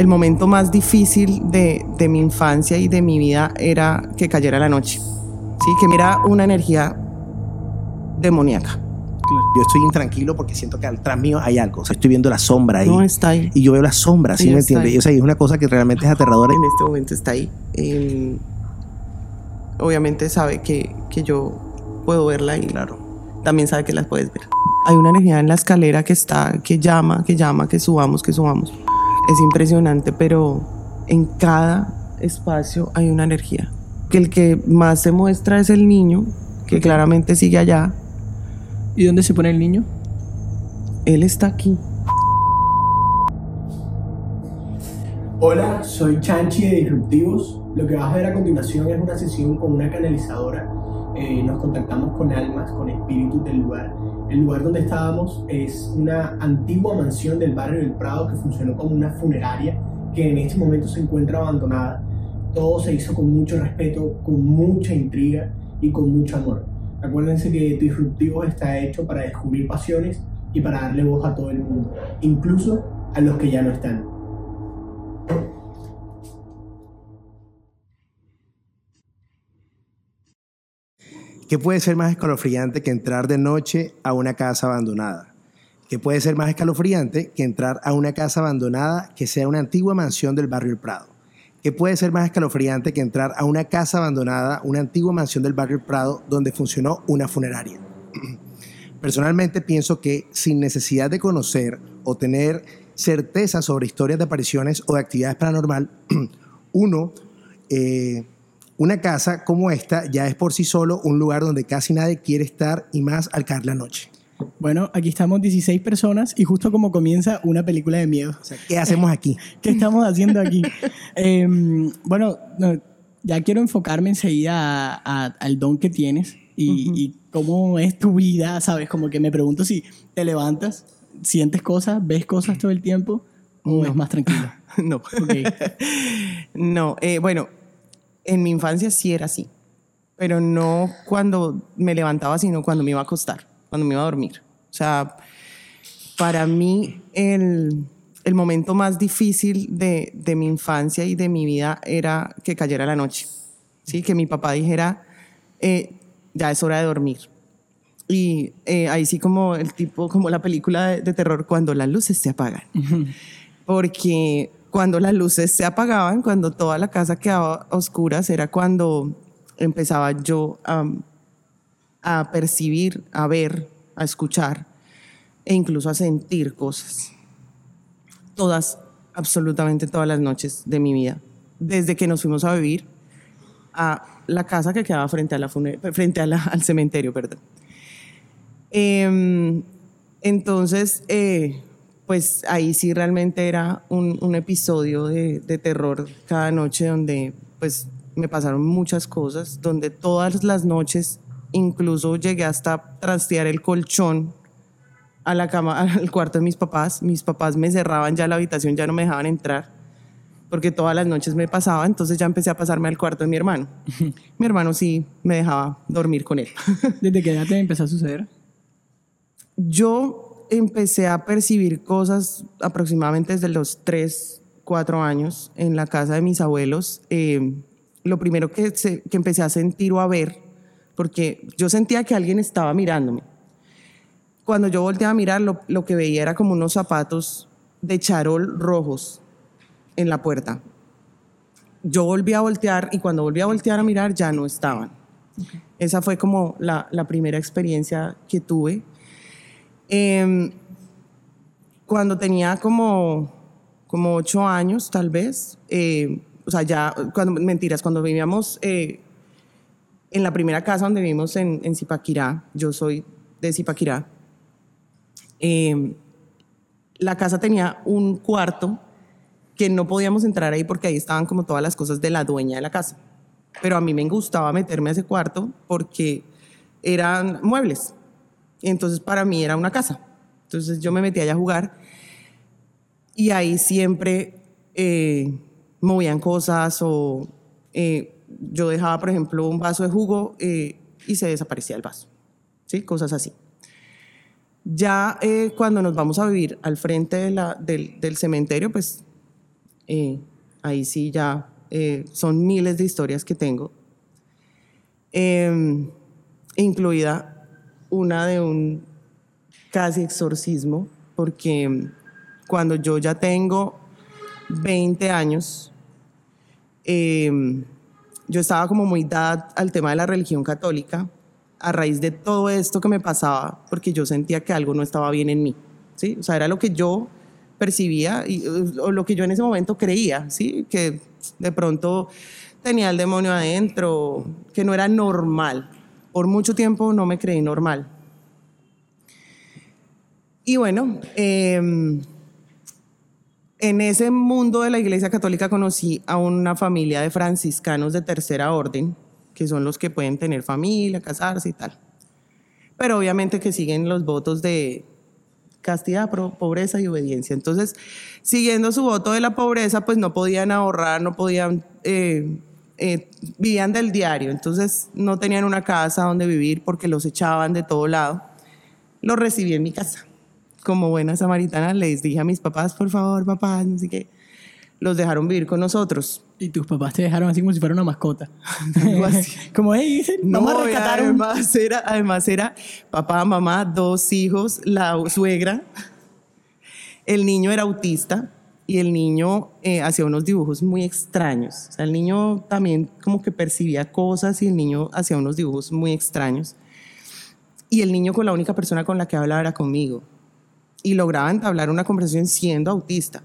el momento más difícil de, de mi infancia y de mi vida era que cayera la noche. Sí, que era una energía demoníaca. Yo estoy intranquilo porque siento que atrás mío hay algo. O sea, estoy viendo la sombra ahí. No está ahí. Y yo veo la sombra, ¿sí Sí, me entiendes? O sea, es una cosa que realmente es aterradora. En este momento está ahí. Eh, obviamente sabe que, que yo puedo verla y claro, también sabe que las puedes ver. Hay una energía en la escalera que está, que llama, que llama, que subamos, que subamos. Es impresionante, pero en cada espacio hay una energía. Que el que más se muestra es el niño, que claramente sigue allá. ¿Y dónde se pone el niño? Él está aquí. Hola, soy Chanchi de Disruptivos. Lo que vas a ver a continuación es una sesión con una canalizadora. Eh, nos contactamos con almas, con espíritus del lugar. El lugar donde estábamos es una antigua mansión del barrio del Prado que funcionó como una funeraria que en este momento se encuentra abandonada. Todo se hizo con mucho respeto, con mucha intriga y con mucho amor. Acuérdense que Disruptivos está hecho para descubrir pasiones y para darle voz a todo el mundo, incluso a los que ya no están. ¿Qué puede ser más escalofriante que entrar de noche a una casa abandonada? ¿Qué puede ser más escalofriante que entrar a una casa abandonada que sea una antigua mansión del barrio El Prado? ¿Qué puede ser más escalofriante que entrar a una casa abandonada, una antigua mansión del barrio El Prado donde funcionó una funeraria? Personalmente pienso que sin necesidad de conocer o tener certeza sobre historias de apariciones o de actividades paranormal, uno, eh, una casa como esta ya es por sí solo un lugar donde casi nadie quiere estar y más al caer la noche. Bueno, aquí estamos 16 personas y justo como comienza una película de miedo. O sea, ¿qué hacemos aquí? ¿Qué estamos haciendo aquí? Em, bueno, no, ya quiero enfocarme enseguida a- a- al don que tienes y, y cómo es tu vida, ¿sabes? Como que me pregunto si te levantas, sientes cosas, ves cosas todo el tiempo o No. es más tranquilo. no. Ok. No, eh, bueno, en mi infancia sí era así, pero no cuando me levantaba, sino cuando me iba a acostar, cuando me iba a dormir. O sea, para mí el, el momento más difícil de, de mi infancia y de mi vida era que cayera la noche. ¿sí? Que mi papá dijera, eh, ya es hora de dormir. Y eh, ahí sí como el tipo, como la película de, de terror, cuando las luces se apagan porque cuando las luces se apagaban, cuando toda la casa quedaba a oscuras, era cuando empezaba yo a, percibir, a ver, a escuchar e incluso a sentir cosas. Todas, absolutamente todas las noches de mi vida. Desde que nos fuimos a vivir a la casa que quedaba frente, a la frente al cementerio, perdón. Em, entonces, eh, pues ahí sí realmente era un, un episodio de, de terror cada noche donde pues me pasaron muchas cosas, donde todas las noches incluso llegué hasta trastear el colchón a la cama, al cuarto de mis papás. Mis papás me cerraban ya la habitación, ya no me dejaban entrar porque todas las noches me pasaba, entonces ya empecé a pasarme al cuarto de mi hermano. mi hermano sí me dejaba dormir con él. ¿Desde qué edad te empezó a suceder? Yo empecé a percibir cosas aproximadamente desde los 3, 4 años en la casa de mis abuelos. Eh, lo primero que, se- que empecé a sentir o a ver, porque yo sentía que alguien estaba mirándome. Cuando yo volteaba a mirar, lo, lo que veía era como unos zapatos de charol rojos en la puerta. Yo volví a voltear y cuando volví a voltear a mirar ya no estaban. Esa fue como la, la primera experiencia que tuve. Em, cuando tenía como, como ocho años, tal vez, eh, o sea, ya, cuando, mentiras, cuando vivíamos eh, en la primera casa donde vivimos en, Zipaquirá, yo soy de Zipaquirá, em, la casa tenía un cuarto que no podíamos entrar ahí porque ahí estaban como todas las cosas de la dueña de la casa. Pero a mí me gustaba meterme a ese cuarto porque eran muebles. Entonces para mí era una casa. Entonces yo me metí allá a jugar y ahí siempre eh, movían cosas o eh, yo dejaba, por ejemplo, un vaso de jugo eh, y se desaparecía el vaso. ¿Sí? Cosas así. Ya cuando nos vamos a vivir al frente del, del cementerio, pues ahí sí ya son miles de historias que tengo, Em, incluida una de un casi exorcismo, porque cuando yo ya tengo 20 años, em, yo estaba como muy dada al tema de la religión católica a raíz de todo esto que me pasaba, porque yo sentía que algo no estaba bien en mí, ¿sí? O sea, era lo que yo percibía y, o lo que yo en ese momento creía, ¿sí? Que de pronto tenía el demonio adentro, que no era normal. Por mucho tiempo no me creí normal. Y bueno, em, en ese mundo de la Iglesia Católica conocí a una familia de franciscanos de tercera orden, que son los que pueden tener familia, casarse y tal. Pero obviamente que siguen los votos de castidad, pobreza y obediencia. Entonces, siguiendo su voto de la pobreza, pues no podían ahorrar, no podían, eh, eh, vivían del diario, entonces no tenían una casa donde vivir porque los echaban de todo lado. Los recibí en mi casa como buena samaritana, les dije a mis papás, por favor, papás, no sé qué. Los dejaron vivir con nosotros. Y tus papás te dejaron así como si fuera una mascota. Como, hey, No, vamos a rescatar un... además era, además era papá, mamá, dos hijos, la suegra. El niño era autista y el niño eh, hacía unos dibujos muy extraños. O sea, el niño también como que percibía cosas y el niño hacía unos dibujos muy extraños. Y el niño con la única persona con la que hablaba era conmigo y lograba entablar una conversación siendo autista.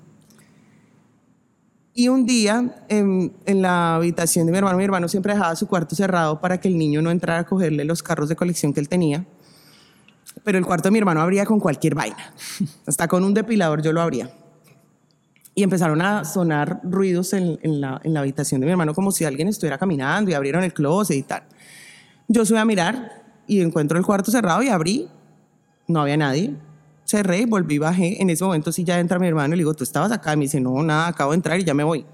Y un día, en, en, la habitación de mi hermano, mi hermano siempre dejaba su cuarto cerrado para que el niño no entrara a cogerle los carros de colección que él tenía. Pero el cuarto de mi hermano abría con cualquier vaina. Hasta con un depilador yo lo abría. Y empezaron a sonar ruidos en, en, la, en la habitación de mi hermano como si alguien estuviera caminando y abrieron el closet y tal. Yo subí a mirar y encuentro el cuarto cerrado y abrí. No había nadie cerré, volví, bajé. En ese momento sí ya entra mi hermano y le digo, ¿tú estabas acá? Y me dice, no, nada, acabo de entrar y ya me voy.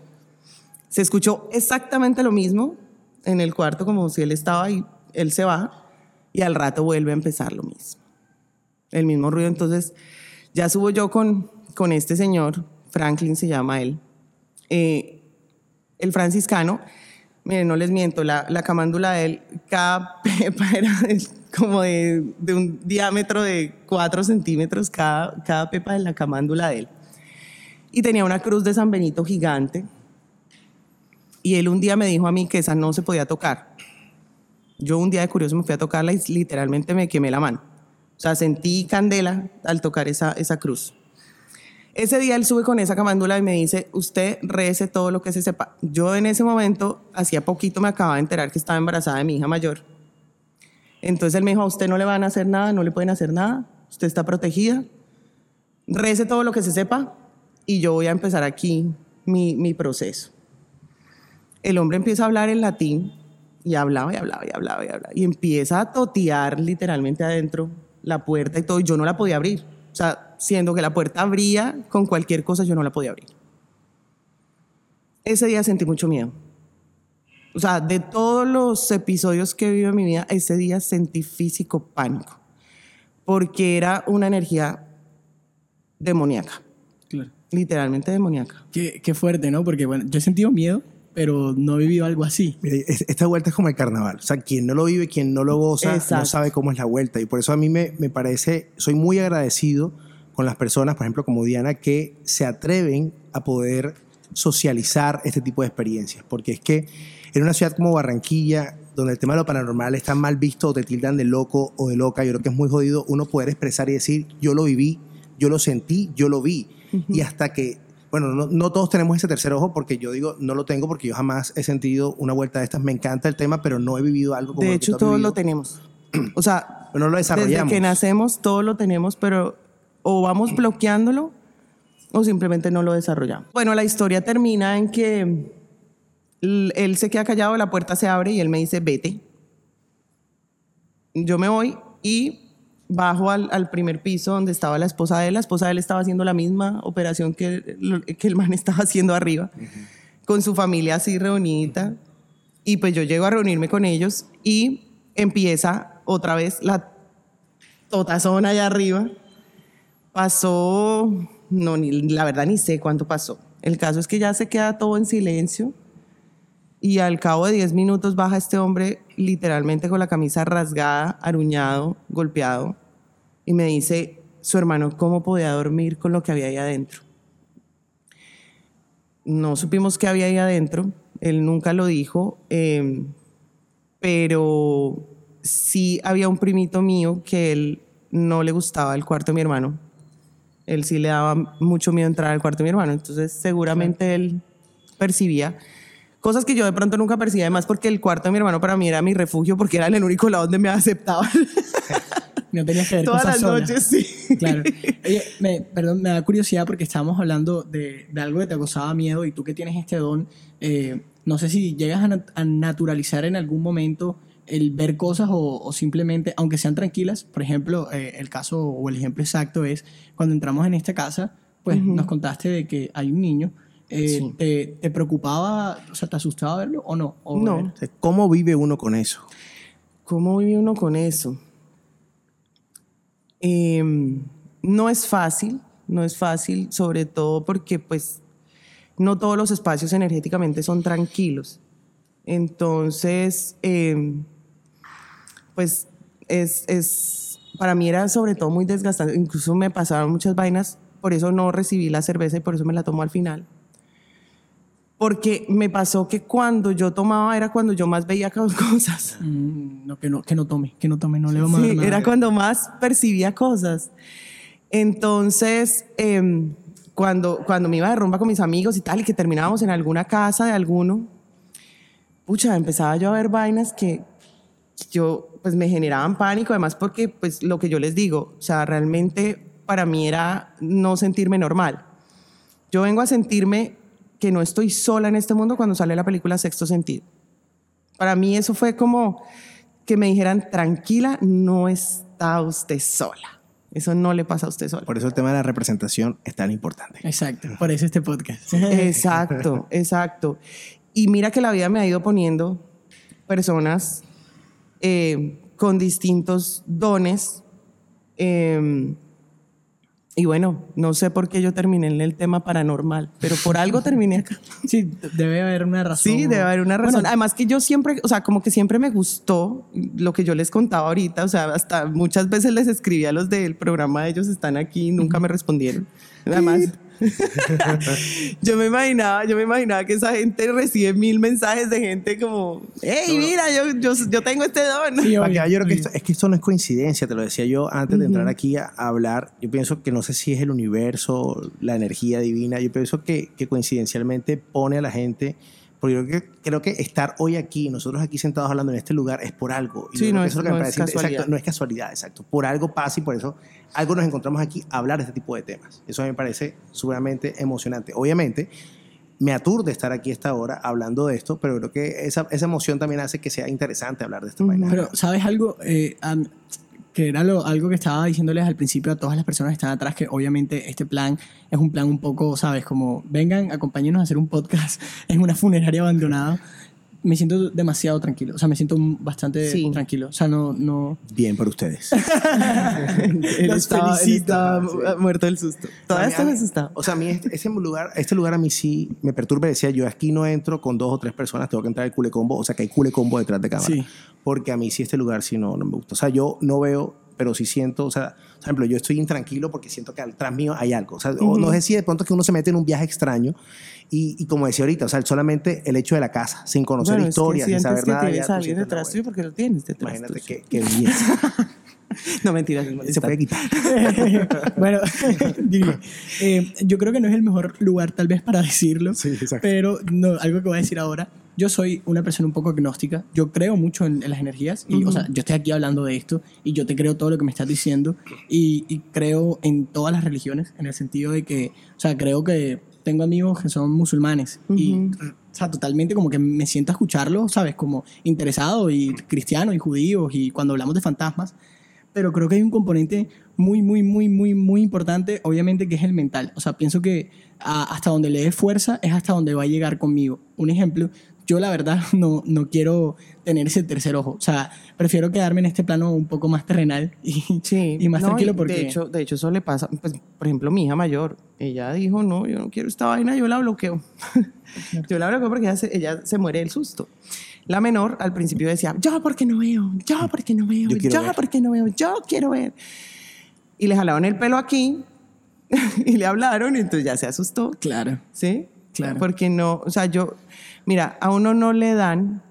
Se escuchó exactamente lo mismo en el cuarto, como si él estaba ahí, él se va y al rato vuelve a empezar lo mismo. El mismo ruido. Entonces ya subo yo con, con este señor, Franklin se llama él, eh, el franciscano. Miren, no les miento, la, la camándula de él, cada pepa era como de, un diámetro de 4 centímetros cada, cada pepa de la camándula de él. Y tenía una cruz de San Benito gigante. Y él un día me dijo a mí que esa no se podía tocar. Yo un día de curioso me fui a tocarla y literalmente me quemé la mano. O sea, sentí candela al tocar esa, esa cruz. Ese día él sube con esa camándula y me dice, usted rece todo lo que se sepa. Yo en ese momento, hacía poquito me acababa de enterar que estaba embarazada de mi hija mayor. Entonces él me dijo, usted no le van a hacer nada, no le pueden hacer nada, usted está protegida, rece todo lo que se sepa y yo voy a empezar aquí mi, mi proceso. El hombre empieza a hablar en latín y hablaba y hablaba y hablaba y hablaba y empieza a totear literalmente adentro la puerta y todo y yo no la podía abrir. O sea, siendo que la puerta abría con cualquier cosa, yo no la podía abrir. Ese día sentí mucho miedo. O sea, de todos los episodios que he vivido en mi vida, ese día sentí físico pánico, porque era una energía demoníaca. Claro. Literalmente demoníaca. Qué, qué, fuerte, ¿no? Porque bueno, yo he sentido miedo, pero no he vivido algo así. Esta vuelta es como el carnaval. O sea, quien no lo vive, quien no lo goza, Exacto. no sabe cómo es la vuelta. Y por eso a mí me, me parece, soy muy agradecido con las personas, por ejemplo, como Diana, que se atreven a poder socializar este tipo de experiencias. Porque es que en una ciudad como Barranquilla, donde el tema de lo paranormal está mal visto o te tildan de loco o de loca, yo creo que es muy jodido uno poder expresar y decir, yo lo viví, yo lo sentí, yo lo vi. Uh -huh. Y hasta que, bueno, no, no, todos tenemos ese tercer ojo porque yo digo, no lo tengo porque yo jamás he sentido una vuelta de estas. Me encanta el tema, pero no he vivido algo como De lo hecho, que todos vivido. lo tenemos. O sea, no lo desarrollamos. desde que nacemos todos lo tenemos, pero o vamos bloqueándolo o simplemente no lo desarrollamos. Bueno, la historia termina en que él se queda callado, la puerta se abre y él me dice, vete. Yo me voy y bajo al, al, primer piso donde estaba la esposa de él. La esposa de él estaba haciendo la misma operación que, que el man estaba haciendo arriba, uh -huh. con su familia así reunida. Y pues yo llego a reunirme con ellos y empieza otra vez la totazón allá arriba. Pasó, no, ni, la verdad ni sé cuánto pasó El caso es que ya se queda todo en silencio y al cabo de 10 minutos baja este hombre literalmente con la camisa rasgada, aruñado, golpeado y me dice su hermano cómo podía dormir con lo que había ahí adentro. No supimos qué había ahí adentro, él nunca lo dijo, eh, pero sí había un primito mío que él no le gustaba el cuarto de mi hermano. Él sí le daba mucho miedo entrar al cuarto de mi hermano, entonces seguramente él percibía cosas que yo de pronto nunca percibía, además porque el cuarto de mi hermano para mí era mi refugio porque era el único lado donde me aceptaban. No tenías que ver Todas las sola. noches, sí. Claro. Oye, me, perdón, me da curiosidad porque estábamos hablando de, de algo que te causaba miedo y tú que tienes este don, eh, no sé si llegas a, nat- a naturalizar en algún momento el ver cosas o, o simplemente, aunque sean tranquilas, por ejemplo, eh, el caso o el ejemplo exacto es cuando entramos en esta casa, pues nos contaste de que hay un niño. eh, Sí. te, ¿Te preocupaba, o sea, te asustaba verlo o no? O No. ver- sea, ¿Cómo vive uno con eso? ¿Cómo vive uno con eso? Em, no es fácil, no es fácil, sobre todo porque pues no todos los espacios energéticamente son tranquilos. Entonces, em, pues es, es, para mí era sobre todo muy desgastante, incluso me pasaban muchas vainas, por eso no recibí la cerveza y por eso me la tomo al final. Porque me pasó que cuando yo tomaba era cuando yo más veía cosas. Mm, no, que no, que no tome, que no tome, no le vamos a Sí, dar nada. era cuando más percibía cosas. Entonces, em, cuando, cuando me iba de rumba con mis amigos y tal, y que terminábamos en alguna casa de alguno, pucha, empezaba yo a ver vainas que yo, pues me generaban pánico, además porque, pues lo que yo les digo, o sea, realmente para mí era no sentirme normal. Yo vengo a sentirme que no estoy sola en este mundo cuando sale la película Sexto Sentido. Para mí eso fue como que me dijeran, tranquila, no está usted sola. Eso no le pasa a usted sola. Por eso el tema de la representación es tan importante. Exacto, por eso este podcast. Exacto, exacto. Y mira que la vida me ha ido poniendo personas eh, con distintos dones. eh, y bueno, no sé por qué yo terminé en el tema paranormal, pero por algo terminé acá. Sí, debe haber una razón. Sí, debe haber una razón. Bueno, Además que yo siempre, o sea, como que siempre me gustó lo que yo les contaba ahorita, o sea, hasta muchas veces les escribí a los del programa, ellos están aquí y nunca me respondieron. Además, yo me imaginaba, yo me imaginaba que esa gente recibe mil mensajes de gente como, hey, mira, yo, yo, yo tengo este don. Sí, obvio, yo creo que esto, es que esto no es coincidencia, te lo decía yo antes de entrar aquí a, a hablar. Yo pienso que no sé si es el universo, la energía divina. Yo pienso que, que coincidencialmente pone a la gente. Porque yo creo que, creo que estar hoy aquí, nosotros aquí sentados hablando en este lugar, es por algo. Y Sí, no es- eso lo que me no es parece- casualidad. Exacto, no es casualidad, exacto. Por algo pasa y por eso algo nos encontramos aquí a hablar de este tipo de temas. Eso a mí me parece sumamente emocionante. Obviamente, me aturde estar aquí a esta hora hablando de esto, pero creo que esa, esa emoción también hace que sea interesante hablar de esta vaina. Pero, ¿sabes algo? Eh, am- que era lo- algo que estaba diciéndoles al principio a todas las personas que están atrás, que obviamente este plan es un plan un poco, ¿sabes? Como, vengan, acompáñenos a hacer un podcast en una funeraria abandonada. Me siento demasiado tranquilo, o sea, me siento bastante Sí. tranquilo. O sea, no, no... Bien por ustedes. Él Los estaba, él felicito. estaba Sí. muerto del susto. Todavía A mí- está a mí- asustado. O sea, a mí este, ese lugar, este lugar a mí sí me perturba. Decía yo, aquí no entro con dos o tres personas, tengo que entrar el cule combo. O sea, que hay cule combo detrás de cámara. Sí. Porque a mí sí este lugar sí no, no me gusta. O sea, yo no veo, pero sí siento, o sea, por ejemplo, yo estoy intranquilo porque siento que atrás mío hay algo. O sea, o no sé si de pronto que uno se mete en un viaje extraño y, y como decía ahorita, o sea, solamente el hecho de la casa, sin conocer Bueno, es que historia, sin saber que nada. tienes ya alguien detrás tuyo porque lo tienes detrás Imagínate qué, belleza. No, mentiras. Se puede quitar. bueno, eh, yo creo que no es el mejor lugar tal vez para decirlo, Sí, pero no, algo que voy a decir ahora, yo soy una persona un poco agnóstica, yo creo mucho en, en las energías, y, o sea, yo estoy aquí hablando de esto y yo te creo todo lo que me estás diciendo y, y creo en todas las religiones, en el sentido de que, o sea, creo que tengo amigos que son musulmanes y, Ujú. o sea, totalmente como que me siento a escucharlo, ¿sabes? Como interesado y cristiano y judíos y cuando hablamos de fantasmas, pero creo que hay un componente muy, muy, muy, muy, muy importante, obviamente, que es el mental. O sea, pienso que a- hasta donde le dé fuerza es hasta donde va a llegar conmigo. Un ejemplo, yo la verdad no, no quiero tener ese tercer ojo. O sea, prefiero quedarme en este plano un poco más terrenal y, Sí, y más no, tranquilo porque... De hecho, de hecho, eso le pasa, pues, por ejemplo, mi hija mayor, ella dijo, no, yo no quiero esta vaina, yo la bloqueo. yo la bloqueo porque ella se, ella se muere del susto. La menor al principio decía, yo porque no veo, yo porque no veo, Yo yo, quiero ver". porque no veo, yo quiero ver. Y le jalaban el pelo aquí y le hablaron y entonces ya se asustó. Claro. ¿Sí? Claro. Porque no, o sea, yo, mira, a uno no le dan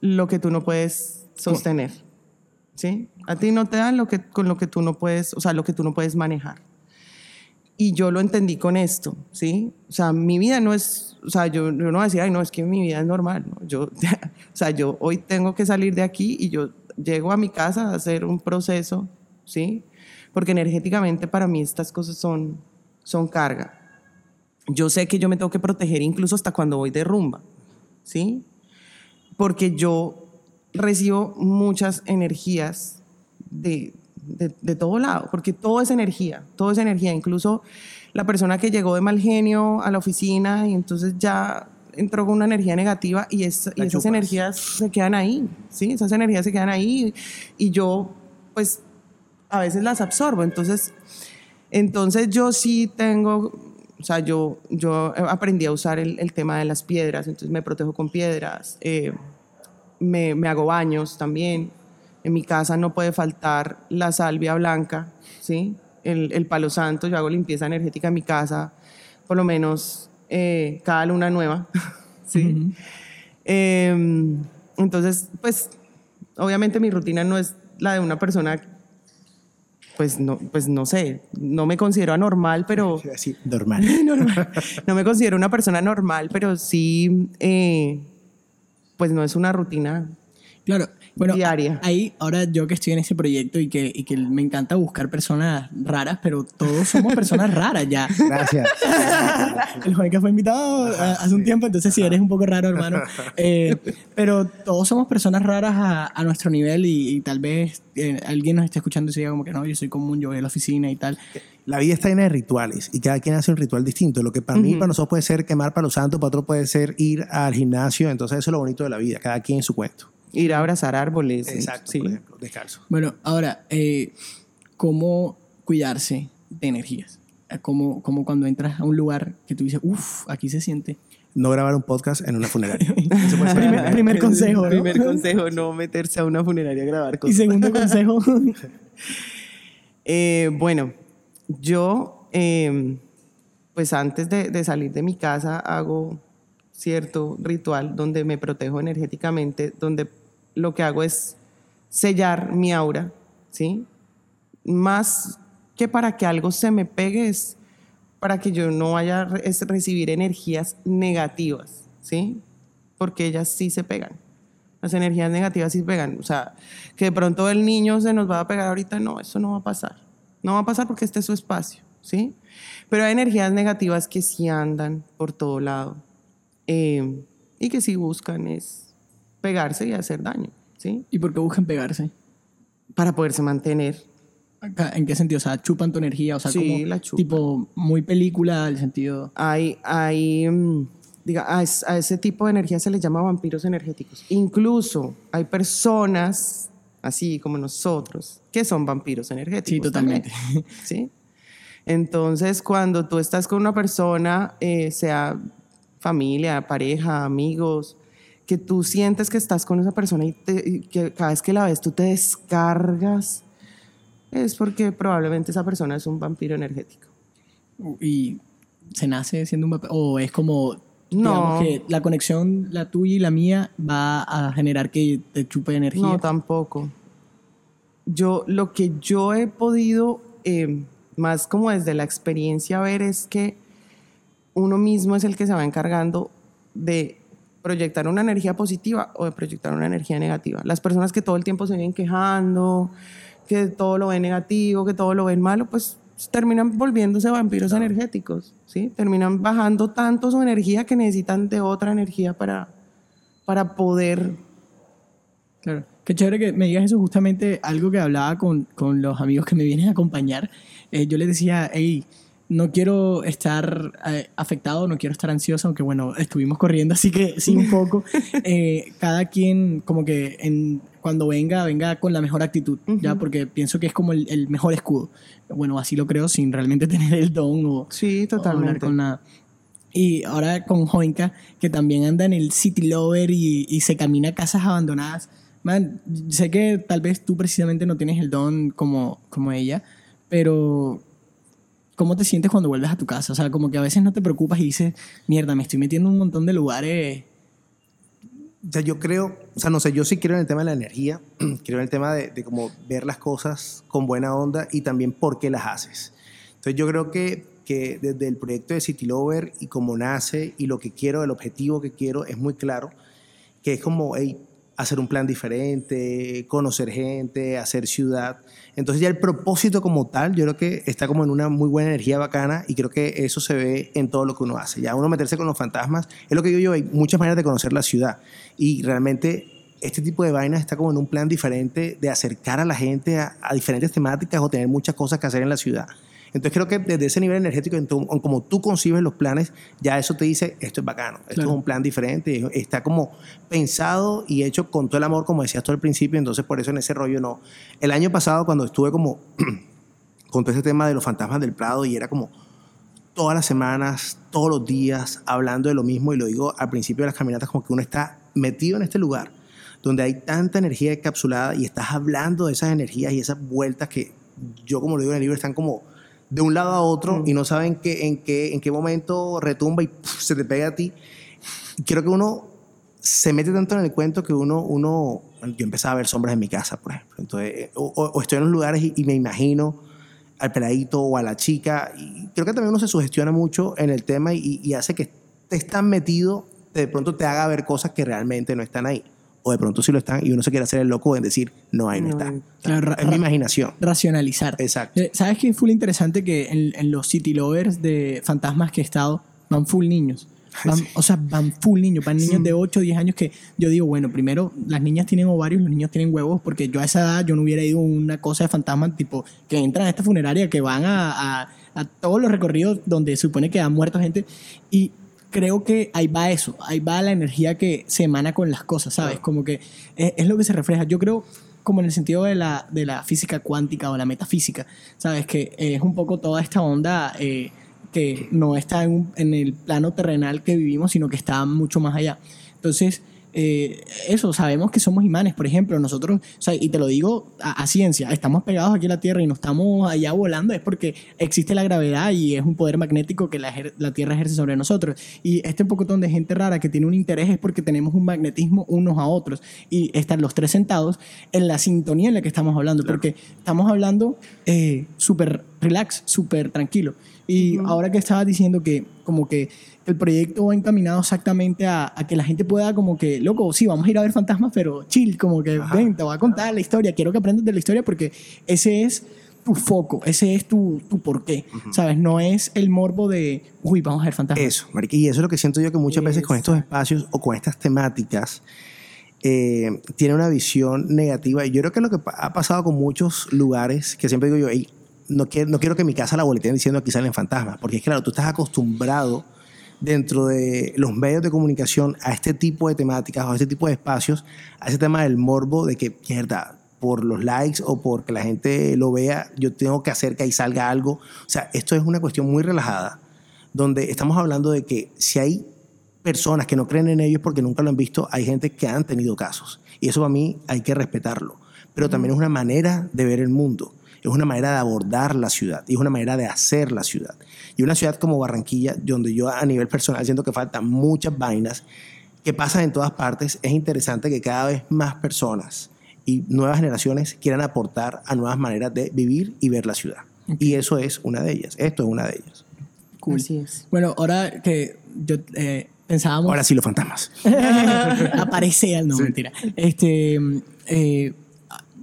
lo que tú no puedes sostener. ¿Sí? A ti no te dan lo que, con lo que tú no puedes, o sea, lo que tú no puedes manejar. Y yo lo entendí con esto, ¿sí? O sea, mi vida no es, o sea, yo, yo no voy a decir, ay, no, es que mi vida es normal, ¿no? Yo, o sea, yo hoy tengo que salir de aquí y yo llego a mi casa a hacer un proceso, ¿sí? Porque energéticamente para mí estas cosas son, son carga. Yo sé que yo me tengo que proteger incluso hasta cuando voy de rumba, ¿sí? Porque yo recibo muchas energías de, de, de todo lado, porque todo es energía, todo es energía, incluso la persona que llegó de mal genio a la oficina y entonces ya entró con una energía negativa y, es- y esas chupas. energías se quedan ahí, ¿sí? Esas energías se quedan ahí y yo pues a veces las absorbo, entonces, entonces yo sí tengo, o sea, yo, yo aprendí a usar el, el tema de las piedras, entonces me protejo con piedras, eh, me, me hago baños también. En mi casa no puede faltar la salvia blanca, ¿sí? El, el palo santo, yo hago limpieza energética en mi casa, por lo menos eh, cada luna nueva, ¿sí? Eh, entonces, pues, obviamente mi rutina no es la de una persona, pues no, pues no sé, no me considero anormal, pero Así, normal. normal. No me considero una persona normal, pero sí, eh, pues no es una rutina. Claro. Bueno, Diaria. ahí, ahora yo que estoy en ese proyecto y que, y que me encanta buscar personas raras, pero todos somos personas raras ya. Gracias. El joven que fue invitado eh, hace un tiempo, entonces sí, eres un poco raro, hermano. Eh, pero todos somos personas raras a, a nuestro nivel y, y tal vez eh, alguien nos esté escuchando y se diga como que no, yo soy común, yo voy a la oficina y tal. La vida está llena de rituales y cada quien hace un ritual distinto. Lo que para mí, para nosotros puede ser quemar palo santo, para otro puede ser ir al gimnasio. Entonces, eso es lo bonito de la vida. Cada quien su cuento. Ir a abrazar árboles. Exacto, sí. por ejemplo, descalzo. Bueno, ahora, eh, ¿cómo cuidarse de energías? Eh, ¿Cómo, cómo cuando entras a un lugar que tú dices, uff, aquí se siente? No grabar un podcast en una funeraria. Eso puede ser Primer, primer consejo, ¿no? Primer consejo, no meterse a una funeraria a grabar Y cosas. segundo consejo, Eh, bueno, yo, eh, pues antes de, de salir de mi casa hago cierto ritual donde me protejo energéticamente, donde lo que hago es sellar mi aura, ¿sí? Más que para que algo se me pegue, es para que yo no vaya a recibir energías negativas, ¿sí? Porque ellas sí se pegan. Las energías negativas sí pegan. O sea, que de pronto el niño se nos va a pegar ahorita, no, eso no va a pasar. No va a pasar porque este es su espacio, ¿sí? Pero hay energías negativas que sí andan por todo lado eh, y que sí buscan es pegarse y hacer daño, ¿sí? ¿y por qué buscan pegarse? Para poderse mantener. ¿En qué sentido? O sea, chupan tu energía, o sea, Sí, como la chupan. tipo muy película, el sentido... Hay, hay mm, diga, a, es- a ese tipo de energía se les llama vampiros energéticos. Incluso hay personas, así como nosotros, que son vampiros energéticos. Sí, totalmente. también, ¿Sí? Entonces, cuando tú estás con una persona, eh, sea familia, pareja, amigos, que tú sientes que estás con esa persona y, te- y que cada vez que la ves tú te descargas, es porque probablemente esa persona es un vampiro energético. y se nace siendo un papel o es como No. que la conexión la tuya y la mía va a generar que te chupe energía No, tampoco. Yo, lo que yo he podido, eh, más como desde la experiencia, ver es que uno mismo es el que se va encargando de proyectar una energía positiva o de proyectar una energía negativa. Las personas que todo el tiempo se vienen quejando, que todo lo ven negativo, que todo lo ven malo, pues terminan volviéndose vampiros energéticos, ¿sí? Terminan bajando tanto su energía que necesitan de otra energía para, para poder Claro. Qué chévere que me digas eso, justamente algo que hablaba con, con los amigos que me vienen a acompañar. Eh, yo les decía, hey, no quiero estar eh, afectado, no quiero estar ansioso, aunque bueno, estuvimos corriendo, así que sí un poco. Eh, cada quien como que en, cuando venga, venga con la mejor actitud, ¿ya? Porque pienso que es como el, el mejor escudo. Bueno, así lo creo, sin realmente tener el don o, Sí, o hablar con nada. Y ahora con Joinka, que también anda en el City Lover y, y se camina a casas abandonadas. Man, sé que tal vez tú precisamente no tienes el don como, como ella, pero ¿cómo te sientes cuando vuelves a tu casa? O sea, como que a veces no te preocupas y dices, mierda, me estoy metiendo en un montón de lugares. O sea, yo creo, o sea, no sé, yo sí creo en el tema de la energía, creo en el tema de, de como ver las cosas con buena onda y también por qué las haces. Entonces yo creo que, que desde el proyecto de City Lover y cómo nace y lo que quiero, el objetivo que quiero es muy claro, que es como hey, hacer un plan diferente, conocer gente, hacer ciudad. Entonces ya el propósito como tal, yo creo que está como en una muy buena energía bacana y creo que eso se ve en todo lo que uno hace. Ya uno meterse con los fantasmas, es lo que yo, hay muchas maneras de conocer la ciudad y realmente este tipo de vainas está como en un plan diferente de acercar a la gente a, a diferentes temáticas o tener muchas cosas que hacer en la ciudad. Entonces creo que desde ese nivel energético, en tu- en como tú concibes los planes, ya eso te dice, esto es bacano, esto Claro. es un plan diferente, está como pensado y hecho con todo el amor, como decías tú al principio, entonces por eso en ese rollo no. El año pasado cuando estuve como con todo ese tema de los fantasmas del Prado y era como todas las semanas, todos los días, hablando de lo mismo y lo digo al principio de las caminatas, como que uno está metido en este lugar donde hay tanta energía encapsulada y estás hablando de esas energías y esas vueltas que yo como lo digo en el libro están como de un lado a otro y no saben qué, en, qué, en qué momento retumba y ¡puf! se te pega a ti. Creo que uno se mete tanto en el cuento que uno, uno yo empezaba a ver sombras en mi casa, por ejemplo. Entonces, eh, o, o- o estoy en los lugares y, y me imagino al peladito o a la chica. Y creo que también uno se sugestiona mucho en el tema y, y hace que estés tan metido, de pronto te haga ver cosas que realmente no están ahí. O de pronto sí lo están y uno se quiere hacer el loco en decir, no, ahí no, No, está. Claro, es mi imaginación. racionalizar. Exacto. Eh, ¿Sabes qué? Full interesante que en, en los City Lovers de fantasmas que he estado, van full niños. Van- O sea, van full niños, van niños de 8 o 10 años que yo digo, bueno, primero las niñas tienen ovarios, los niños tienen huevos, porque yo a esa edad yo no hubiera ido a una cosa de fantasmas tipo que entran a esta funeraria, que van a, a- a todos los recorridos donde se supone que han muerto gente. Y creo que ahí va eso, ahí va la energía que se emana con las cosas, ¿sabes? Como que es, es lo que se refleja. Yo creo como en el sentido de la, de la física cuántica o la metafísica, ¿sabes? Que es un poco toda esta onda eh, que no está en, un- en el plano terrenal que vivimos, sino que está mucho más allá. Entonces, eh, eso, sabemos que somos imanes, por ejemplo, nosotros, o sea, y te lo digo a, a ciencia, estamos pegados aquí a la Tierra y no estamos allá volando, es porque existe la gravedad y es un poder magnético que la, la Tierra ejerce sobre nosotros. Y este pocotón de gente rara que tiene un interés es porque tenemos un magnetismo unos a otros y están los tres sentados en la sintonía en la que estamos hablando, porque estamos hablando eh, súper relax, súper tranquilo. Y ahora que estabas diciendo que como que el proyecto va encaminado exactamente a, a que la gente pueda como que, loco, sí, vamos a ir a ver fantasmas, pero chill, como que, Ajá. ven, te voy a contar la historia, quiero que aprendas de la historia porque ese es tu foco, ese es tu, tu porqué, ¿sabes? No es el morbo de, uy, vamos a ver fantasmas. Eso, marica, y eso es lo que siento yo que muchas veces con estos espacios o con estas temáticas eh, tiene una visión negativa. Y yo creo que lo que ha pasado con muchos lugares, que siempre digo yo, "Ey, no, quiero, no quiero que mi casa la boleteen diciendo aquí salen fantasmas, porque es claro, tú estás acostumbrado dentro de los medios de comunicación a este tipo de temáticas o a este tipo de espacios, a ese tema del morbo de que, mierda, por los likes o porque la gente lo vea, yo tengo que hacer que ahí salga algo. O sea, esto es una cuestión muy relajada, donde estamos hablando de que si hay personas que no creen en ellos porque nunca lo han visto, hay gente que han tenido casos. Y eso para mí hay que respetarlo. Pero también es una manera de ver el mundo, es una manera de abordar la ciudad y es una manera de hacer la ciudad. Y una ciudad como Barranquilla, donde yo a nivel personal siento que faltan muchas vainas que pasan en todas partes, es interesante que cada vez más personas y nuevas generaciones quieran aportar a nuevas maneras de vivir y ver la ciudad. Y eso es una de ellas, esto es una de ellas. Cool. Así es. Bueno, ahora que yo eh, pensábamos... Ahora sí, los fantasmas. Aparece, no, mentira. Este, eh,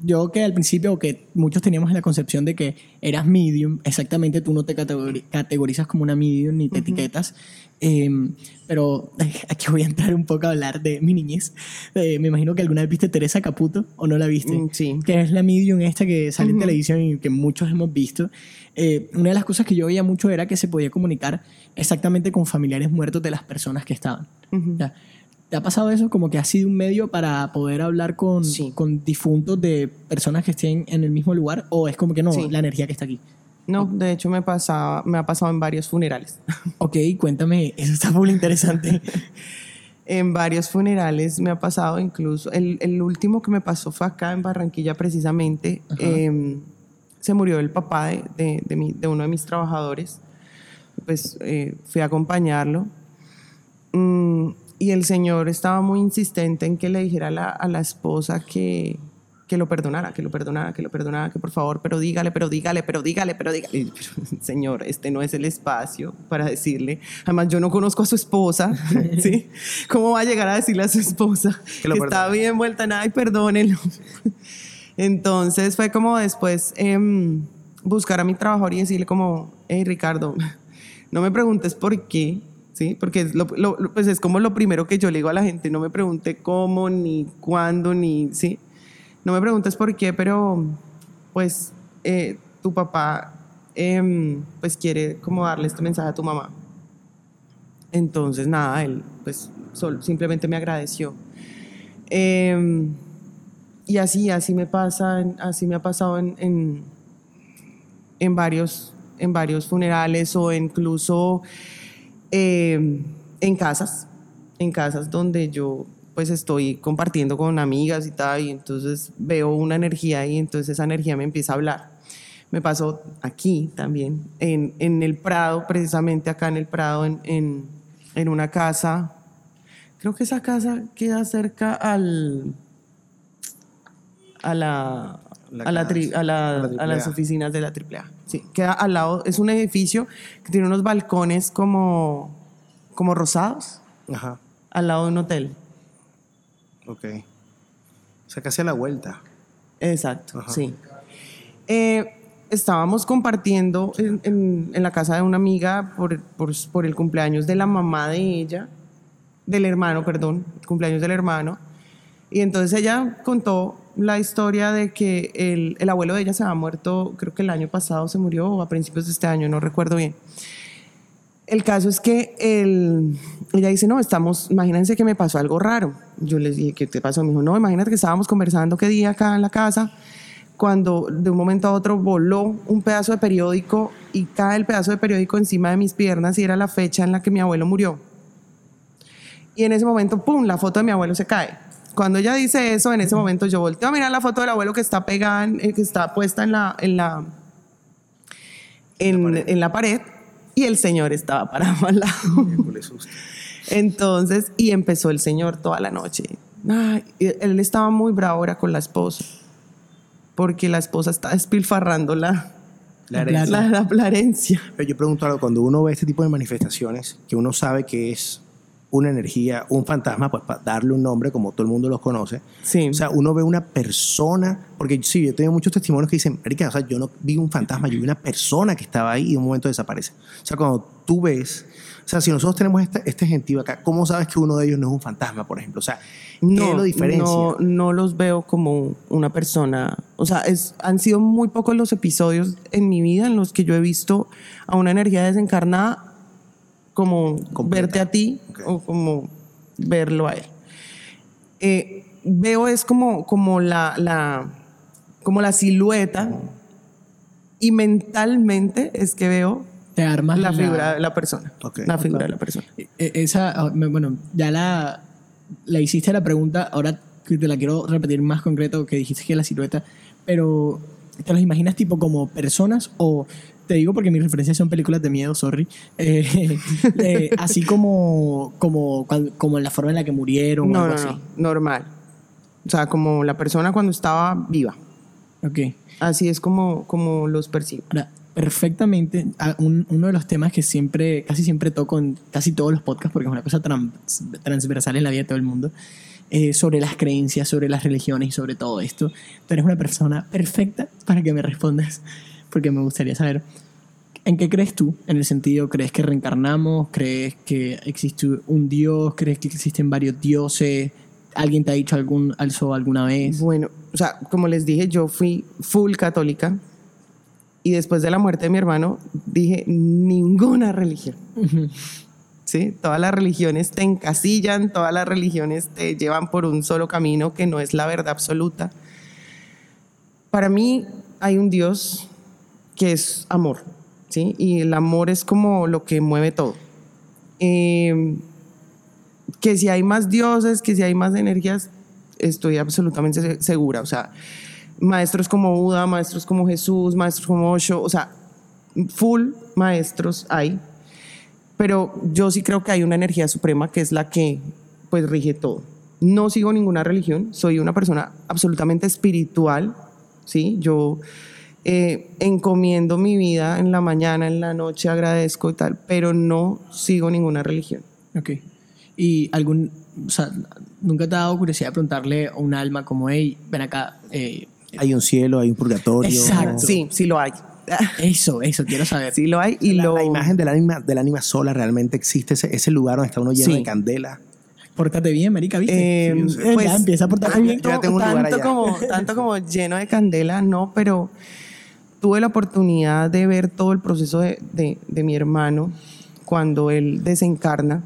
yo que al principio, que muchos teníamos la concepción de que eras medium, exactamente tú no te categori- categorizas como una medium ni te etiquetas. Eh, pero aquí voy a entrar un poco a hablar de mi niñez. Eh, me imagino que alguna vez viste Teresa Caputo o no la viste. Mm, sí. Que es la medium esta que sale en televisión y que muchos hemos visto. Eh, una de las cosas que yo veía mucho era que se podía comunicar exactamente con familiares muertos de las personas que estaban. ¿Te ha pasado eso como que ha sido un medio para poder hablar con, Sí. con difuntos de personas que estén en el mismo lugar? ¿O es como que no, Sí. la energía que está aquí? No, de hecho me, me ha pasado en varios funerales. Ok, cuéntame, eso está muy interesante. en varios funerales me ha pasado, incluso el, el último que me pasó fue acá en Barranquilla precisamente. Eh, se murió el papá de, de, de mi- de uno de mis trabajadores. Pues eh, fui a acompañarlo. Mm, y el señor estaba muy insistente en que le dijera a la, a la esposa que, que lo perdonara, que lo perdonara, que lo perdonara, que por favor, pero dígale, pero dígale, pero dígale, pero dígale. Pero, señor, este no es el espacio para decirle. Además, yo no conozco a su esposa, ¿sí? ¿Cómo va a llegar a decirle a su esposa Que que, está bien vuelta nada y perdónenlo? Entonces fue como después em, buscar a mi trabajador y decirle como, hey Ricardo, no me preguntes por qué, ¿sí? Porque es, pues es como lo primero que yo le digo a la gente, no me pregunte cómo, ni cuándo, ni, ¿sí? No me preguntes por qué, pero pues eh, tu papá em, pues quiere como darle este mensaje a tu mamá. Entonces, nada, él pues simplemente me agradeció. Em, y así, así me pasa, así me ha pasado en, en varios, en varios funerales o incluso em, en casas, en casas donde yo pues estoy compartiendo con amigas y tal, y entonces veo una energía y entonces esa energía me empieza a hablar. Me pasó aquí también, en, en el Prado, precisamente acá en el Prado, en, en, en una casa. Creo que esa casa queda cerca al, a la, La a, la tri- casa, a, la- a la a las oficinas de la AAA. Sí, queda al lado, es un edificio que tiene unos balcones como, como rosados Ajá, al lado de un hotel. ok. O sea, casi a la vuelta. Exacto, Ajá. sí. Eh, estábamos compartiendo en, en- en la casa de una amiga por, por, por el cumpleaños de la mamá de ella, del hermano, perdón, el cumpleaños del hermano. Y entonces ella contó la historia de que el, el abuelo de ella se había muerto, creo que el año pasado se murió o a principios de este año, no recuerdo bien. El caso es que el, ella dice, no, estamos, imagínense que me pasó algo raro. Yo les dije, ¿qué te pasó? Me dijo, no, imagínate que estábamos conversando qué día acá en la casa, cuando de un momento a otro voló un pedazo de periódico y cae el pedazo de periódico encima de mis piernas y era la fecha en la que mi abuelo murió. Y en ese momento, ¡pum!, la foto de mi abuelo se cae. Cuando ella dice eso, en ese momento yo volteo a mirar la foto del abuelo que está pegada, en- eh, que está puesta en la, en la, en, en la pared y el señor estaba parado al lado. Entonces, y empezó el señor toda la noche. Ay, él estaba muy bravo ahora con la esposa, porque la esposa está despilfarrando la, La La la, la- la herencia. Pero yo pregunto algo, cuando uno ve este tipo de manifestaciones, que uno sabe que es una energía, un fantasma, pues para darle un nombre como todo el mundo los conoce, Sí. o sea, uno ve una persona, porque sí, yo tengo muchos testimonios que dicen, Marica, o sea, yo no vi un fantasma, yo vi una persona que estaba ahí y de un momento desaparece. O sea, cuando tú ves, o sea, si nosotros tenemos este, este gentío acá, ¿cómo sabes que uno de ellos no es un fantasma, por ejemplo? O sea, ¿qué lo diferencia? No, no los veo como una persona. O sea, es, han sido muy pocos los episodios en mi vida en los que yo he visto a una energía desencarnada como Completa. verte a ti o como verlo a él. Eh, veo es como, como, la, la, como la silueta y mentalmente es que veo Te armas la figura de la persona. La figura de la persona. E- Esa, ah, bueno, ya la, la hiciste la pregunta, ahora te la quiero repetir más concreto, que dijiste que la silueta, pero ¿te los imaginas tipo como personas o... Te digo porque mis referencias son películas de miedo, sorry. Eh, eh, así como, como, como en la forma en la que murieron o No, algo no, así. no, normal. O sea, como la persona cuando estaba viva. Ok. Así es como, como los percibo. Ahora, perfectamente, un- uno de los temas que siempre, casi siempre toco en casi todos los podcasts, porque es una cosa trans- transversal en la vida de todo el mundo, eh, sobre las creencias, sobre las religiones y sobre todo esto. Tú eres una persona perfecta para que me respondas, porque me gustaría saber, ¿en qué crees tú? En el sentido, ¿crees que reencarnamos? ¿Crees que existe un Dios? ¿Crees que existen varios dioses? ¿Alguien te ha dicho algún, alzo alguna vez? Bueno, o sea, como les dije, yo fui full católica y después de la muerte de mi hermano dije ninguna religión. ¿Sí? Todas las religiones te encasillan, todas las religiones te llevan por un solo camino que no es la verdad absoluta. Para mí hay un Dios que es amor, ¿sí? Y el amor es como lo que mueve todo. Eh, que si hay más dioses, que si hay más energías, estoy absolutamente segura. O sea, maestros como Buda, maestros como Jesús, maestros como Osho, o sea, full maestros hay. Pero yo sí creo que hay una energía suprema que es la que pues rige todo. No sigo ninguna religión, soy una persona absolutamente espiritual, ¿sí? Yo eh, encomiendo mi vida en la mañana, en la noche, agradezco y tal, pero no sigo ninguna religión. Ok. ¿Y algún, o sea, nunca te ha dado curiosidad de preguntarle a un alma como, hey, ven acá? eh, Hay un cielo, hay un purgatorio. Exacto. Sí, sí lo hay. eso, eso, quiero saber. Sí lo hay y la, lo... la imagen del ánima, del ánima sola realmente existe, ese, ese lugar donde está uno lleno Sí. de candela. Pórtate bien, marica, ¿viste? Eh, Sí, pues, ya empieza a portarte bien. Yo ya tengo un lugar tanto allá. como tanto como lleno de candela no pero tuve la oportunidad de ver todo el proceso de, de- de mi hermano cuando él desencarna.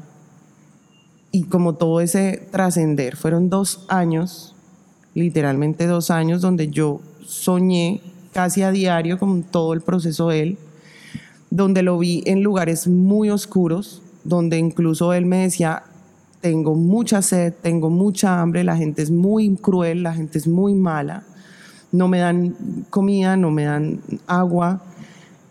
Y como todo ese trascender fueron dos años literalmente dos años donde yo soñé casi a diario con todo el proceso de él donde lo vi en lugares muy oscuros, donde incluso él me decía, tengo mucha sed, tengo mucha hambre, la gente es muy cruel, la gente es muy mala, no me dan comida, no me dan agua,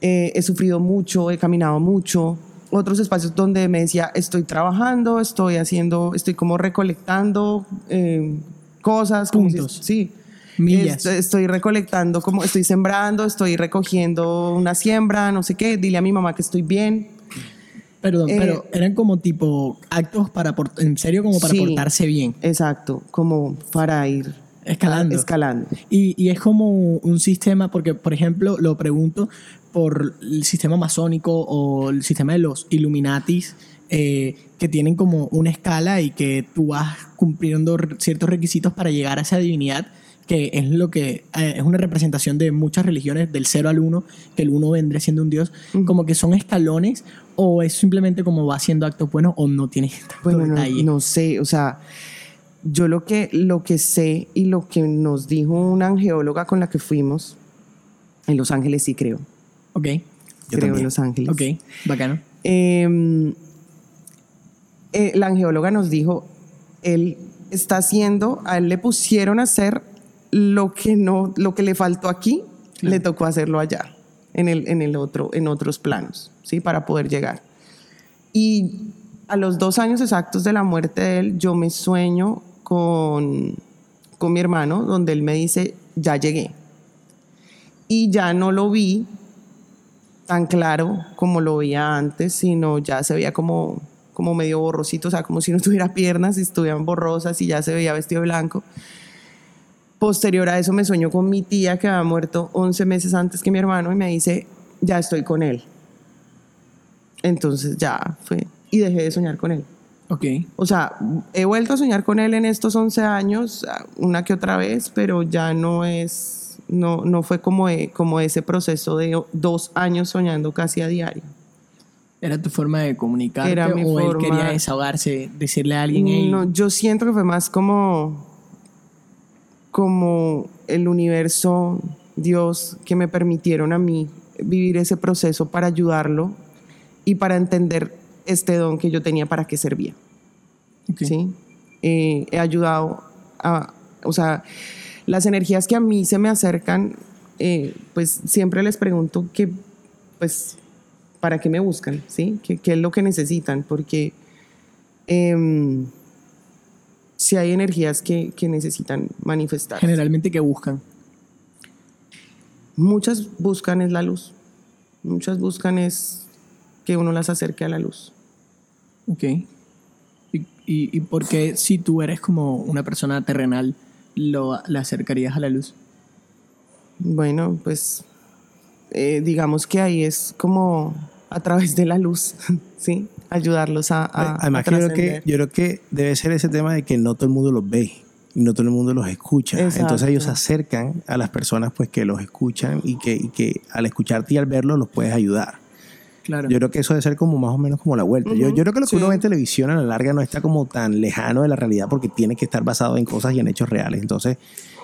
eh, he sufrido mucho, he caminado mucho. Otros espacios donde me decía, estoy trabajando, estoy haciendo, estoy como recolectando eh, cosas. como si- Puntos. sí. Millas. Estoy, estoy recolectando, como estoy sembrando, estoy recogiendo una siembra, no sé qué. Dile a mi mamá que estoy bien. Perdón, Eh, pero eran como tipo actos para, en serio, como para Sí. portarse bien, Exacto, como para ir escalando. escalando. Y, y es como un sistema, porque por ejemplo lo pregunto por el sistema masónico o el sistema de los Illuminatis, eh, que tienen como una escala y que tú vas cumpliendo ciertos requisitos para llegar a esa divinidad, que es lo que eh, es una representación de muchas religiones, del 0 al 1, que el 1 vendría siendo un dios, como que son escalones, o es simplemente como va haciendo actos buenos, o no tiene tanto Bueno, no, no sé, o sea, yo lo que, lo que sé y lo que nos dijo una angeóloga con la que fuimos, en Los Ángeles sí creo, Ok, Yo creo también. en Los Ángeles. ok, bacano. Eh, eh, la angeóloga nos dijo, él está haciendo, a él le pusieron a hacer lo que no, lo que le faltó aquí, le tocó hacerlo allá, en el, en el otro, en otros planos, sí, para poder llegar. Y a los dos años exactos de la muerte de él, yo me sueño con, con mi hermano, donde él me dice, ya llegué. Y ya no lo vi tan claro como lo veía antes, sino ya se veía como, como medio borrosito, o sea, como si no tuviera piernas y estuvieran borrosas y ya se veía vestido blanco. Posterior a eso me sueño con mi tía que había muerto 11 meses antes que mi hermano y me dice, ya estoy con él. Entonces ya fue, y dejé de soñar con él. Ok. O sea, he vuelto a soñar con él en estos 11 años, una que otra vez, pero ya no es, no, no fue como, e- como ese proceso de dos años soñando casi a diario. ¿Era tu forma de comunicarte Era mi o él forma- quería desahogarse, decirle a alguien, "Ey, No, yo siento que fue más como, como el universo, Dios, que me permitieron a mí vivir ese proceso para ayudarlo y para entender este don que yo tenía para qué servía. ¿Sí? Eh, he ayudado a, o sea, las energías que a mí se me acercan, eh, pues siempre les pregunto que, pues, ¿para qué me buscan? ¿Sí? ¿Qué, qué es lo que necesitan? Porque em, si hay energías que, que necesitan manifestar. generalmente que buscan? Muchas buscan es la luz. Muchas buscan es que uno las acerque a la luz. Ok. ¿Y ¿Y, ¿Y por qué si tú eres como una persona terrenal, lo, la acercarías a la luz? Bueno, pues eh, digamos que ahí es como a través de la luz, ¿sí? Ayudarlos a, a, Además, a que yo, creo que, yo creo que debe ser ese tema de que no todo el mundo los ve y no todo el mundo los escucha. Exacto. Entonces ellos se acercan a las personas pues que los escuchan y que, y que al escucharte y al verlos los puedes ayudar. Claro. Yo creo que eso debe ser como más o menos como la vuelta. yo, yo creo que lo que sí. uno ve en televisión a la larga no está como tan lejano de la realidad porque tiene que estar basado en cosas y en hechos reales. Entonces,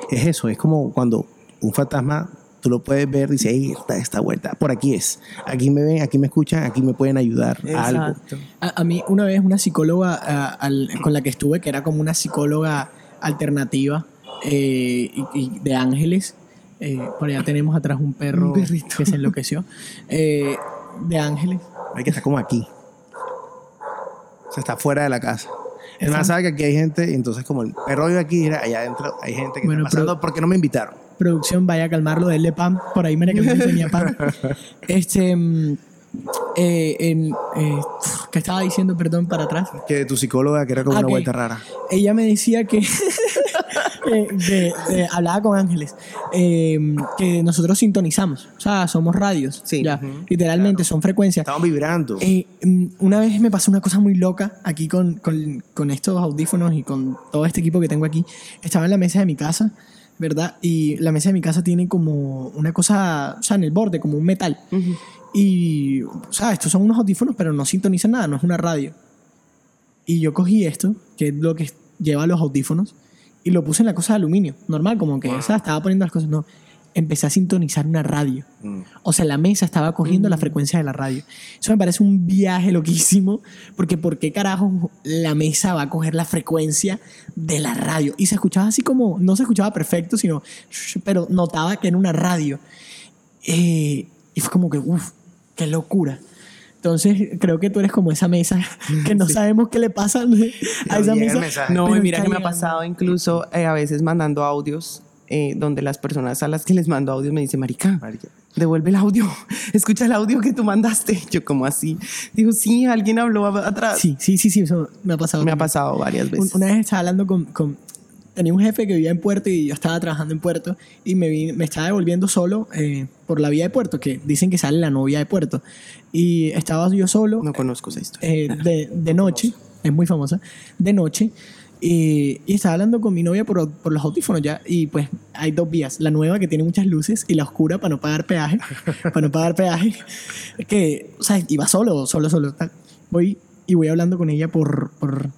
es eso, es como cuando un fantasma tú lo puedes ver y dices, "Ey, esta, esta vuelta, por aquí es. Aquí me ven, aquí me escuchan, aquí me pueden ayudar a algo. A, a mí una vez una psicóloga al- con la que estuve, que era como una psicóloga alternativa eh, y, y de ángeles, eh, por allá tenemos atrás un perro Un que se enloqueció, eh, de ángeles. Hay que estar como aquí. O sea, está fuera de la casa. Es más, sabe que aquí hay gente, y entonces como el perro vive aquí, mira, allá adentro hay gente que Bueno, está pasando pero- porque no me invitaron. Producción, vaya a calmarlo, denle pan, por ahí María Camila tenía pan. Este, mm, eh, en, eh, ¿qué estaba diciendo, perdón, para atrás? Que tu psicóloga, que era como Ah, una ok. vuelta rara. ella me decía que eh, de- de- hablaba con ángeles eh, que nosotros sintonizamos o sea somos radios Sí. ya literalmente son frecuencias. Estaban vibrando. Eh, mm, una vez me pasó una cosa muy loca aquí con, con, con estos audífonos y con todo este equipo que tengo aquí. Estaba en la mesa de mi casa verdad y la mesa de mi casa tiene como una cosa o sea en el borde como un metal. Y, o sea, estos son unos audífonos, pero no sintonizan nada, no es una radio. Y yo cogí esto, que es lo que lleva los audífonos, y lo puse en la cosa de aluminio, normal, como que, sea, estaba poniendo las cosas, no. Empecé a sintonizar una radio. Mm. O sea, la mesa estaba cogiendo la frecuencia de la radio. Eso me parece un viaje loquísimo, porque ¿por qué carajo la mesa va a coger la frecuencia de la radio? Y se escuchaba así como, no se escuchaba perfecto, sino, pero notaba que era una radio. Eh, y fue como que, uff, qué locura. Entonces, creo que tú eres como esa mesa que no sabemos qué le pasa a esa mesa. mensaje. No, y mira que me ha pasado incluso eh, a veces mandando audios eh, donde las personas a las que les mando audios me dicen, Marica, Marica. devuelve el audio, escucha el audio que tú mandaste. Yo como así, digo, sí, alguien habló atrás. Sí, sí, sí, sí, eso me ha pasado. Me ha también. pasado varias veces. Una vez estaba hablando con, con- Tenía un jefe que vivía en Puerto y yo estaba trabajando en Puerto y me, vi- me estaba devolviendo solo eh, por la vía de Puerto, que dicen que sale la novia de Puerto. Y estaba yo solo No conozco esa historia. eh, de, de noche, es muy famosa, de noche, y, y estaba hablando con mi novia por, por los audífonos ya, y pues hay dos vías, la nueva que tiene muchas luces y la oscura para no pagar peaje, para no pagar peaje, que, o sea, iba solo, solo, solo. Voy y voy hablando con ella por, por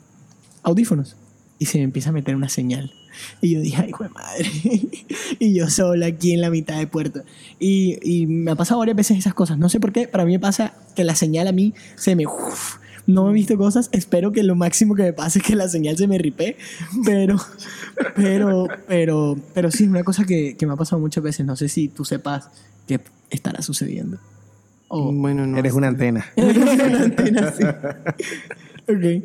audífonos, y se me empieza a meter una señal. Y yo dije, ay, hijo de madre. y yo sola aquí en la mitad de puerto. Y, y me ha pasado varias veces esas cosas. No sé por qué, para mí me pasa que la señal a mí se me... uf, no he visto cosas. Espero que lo máximo que me pase es que la señal se me ripé. Pero, pero, pero, pero sí, es una cosa que, que me ha pasado muchas veces. No sé si tú sepas qué estará sucediendo. O, bueno, no. Eres una antena. una antena, sí. ok.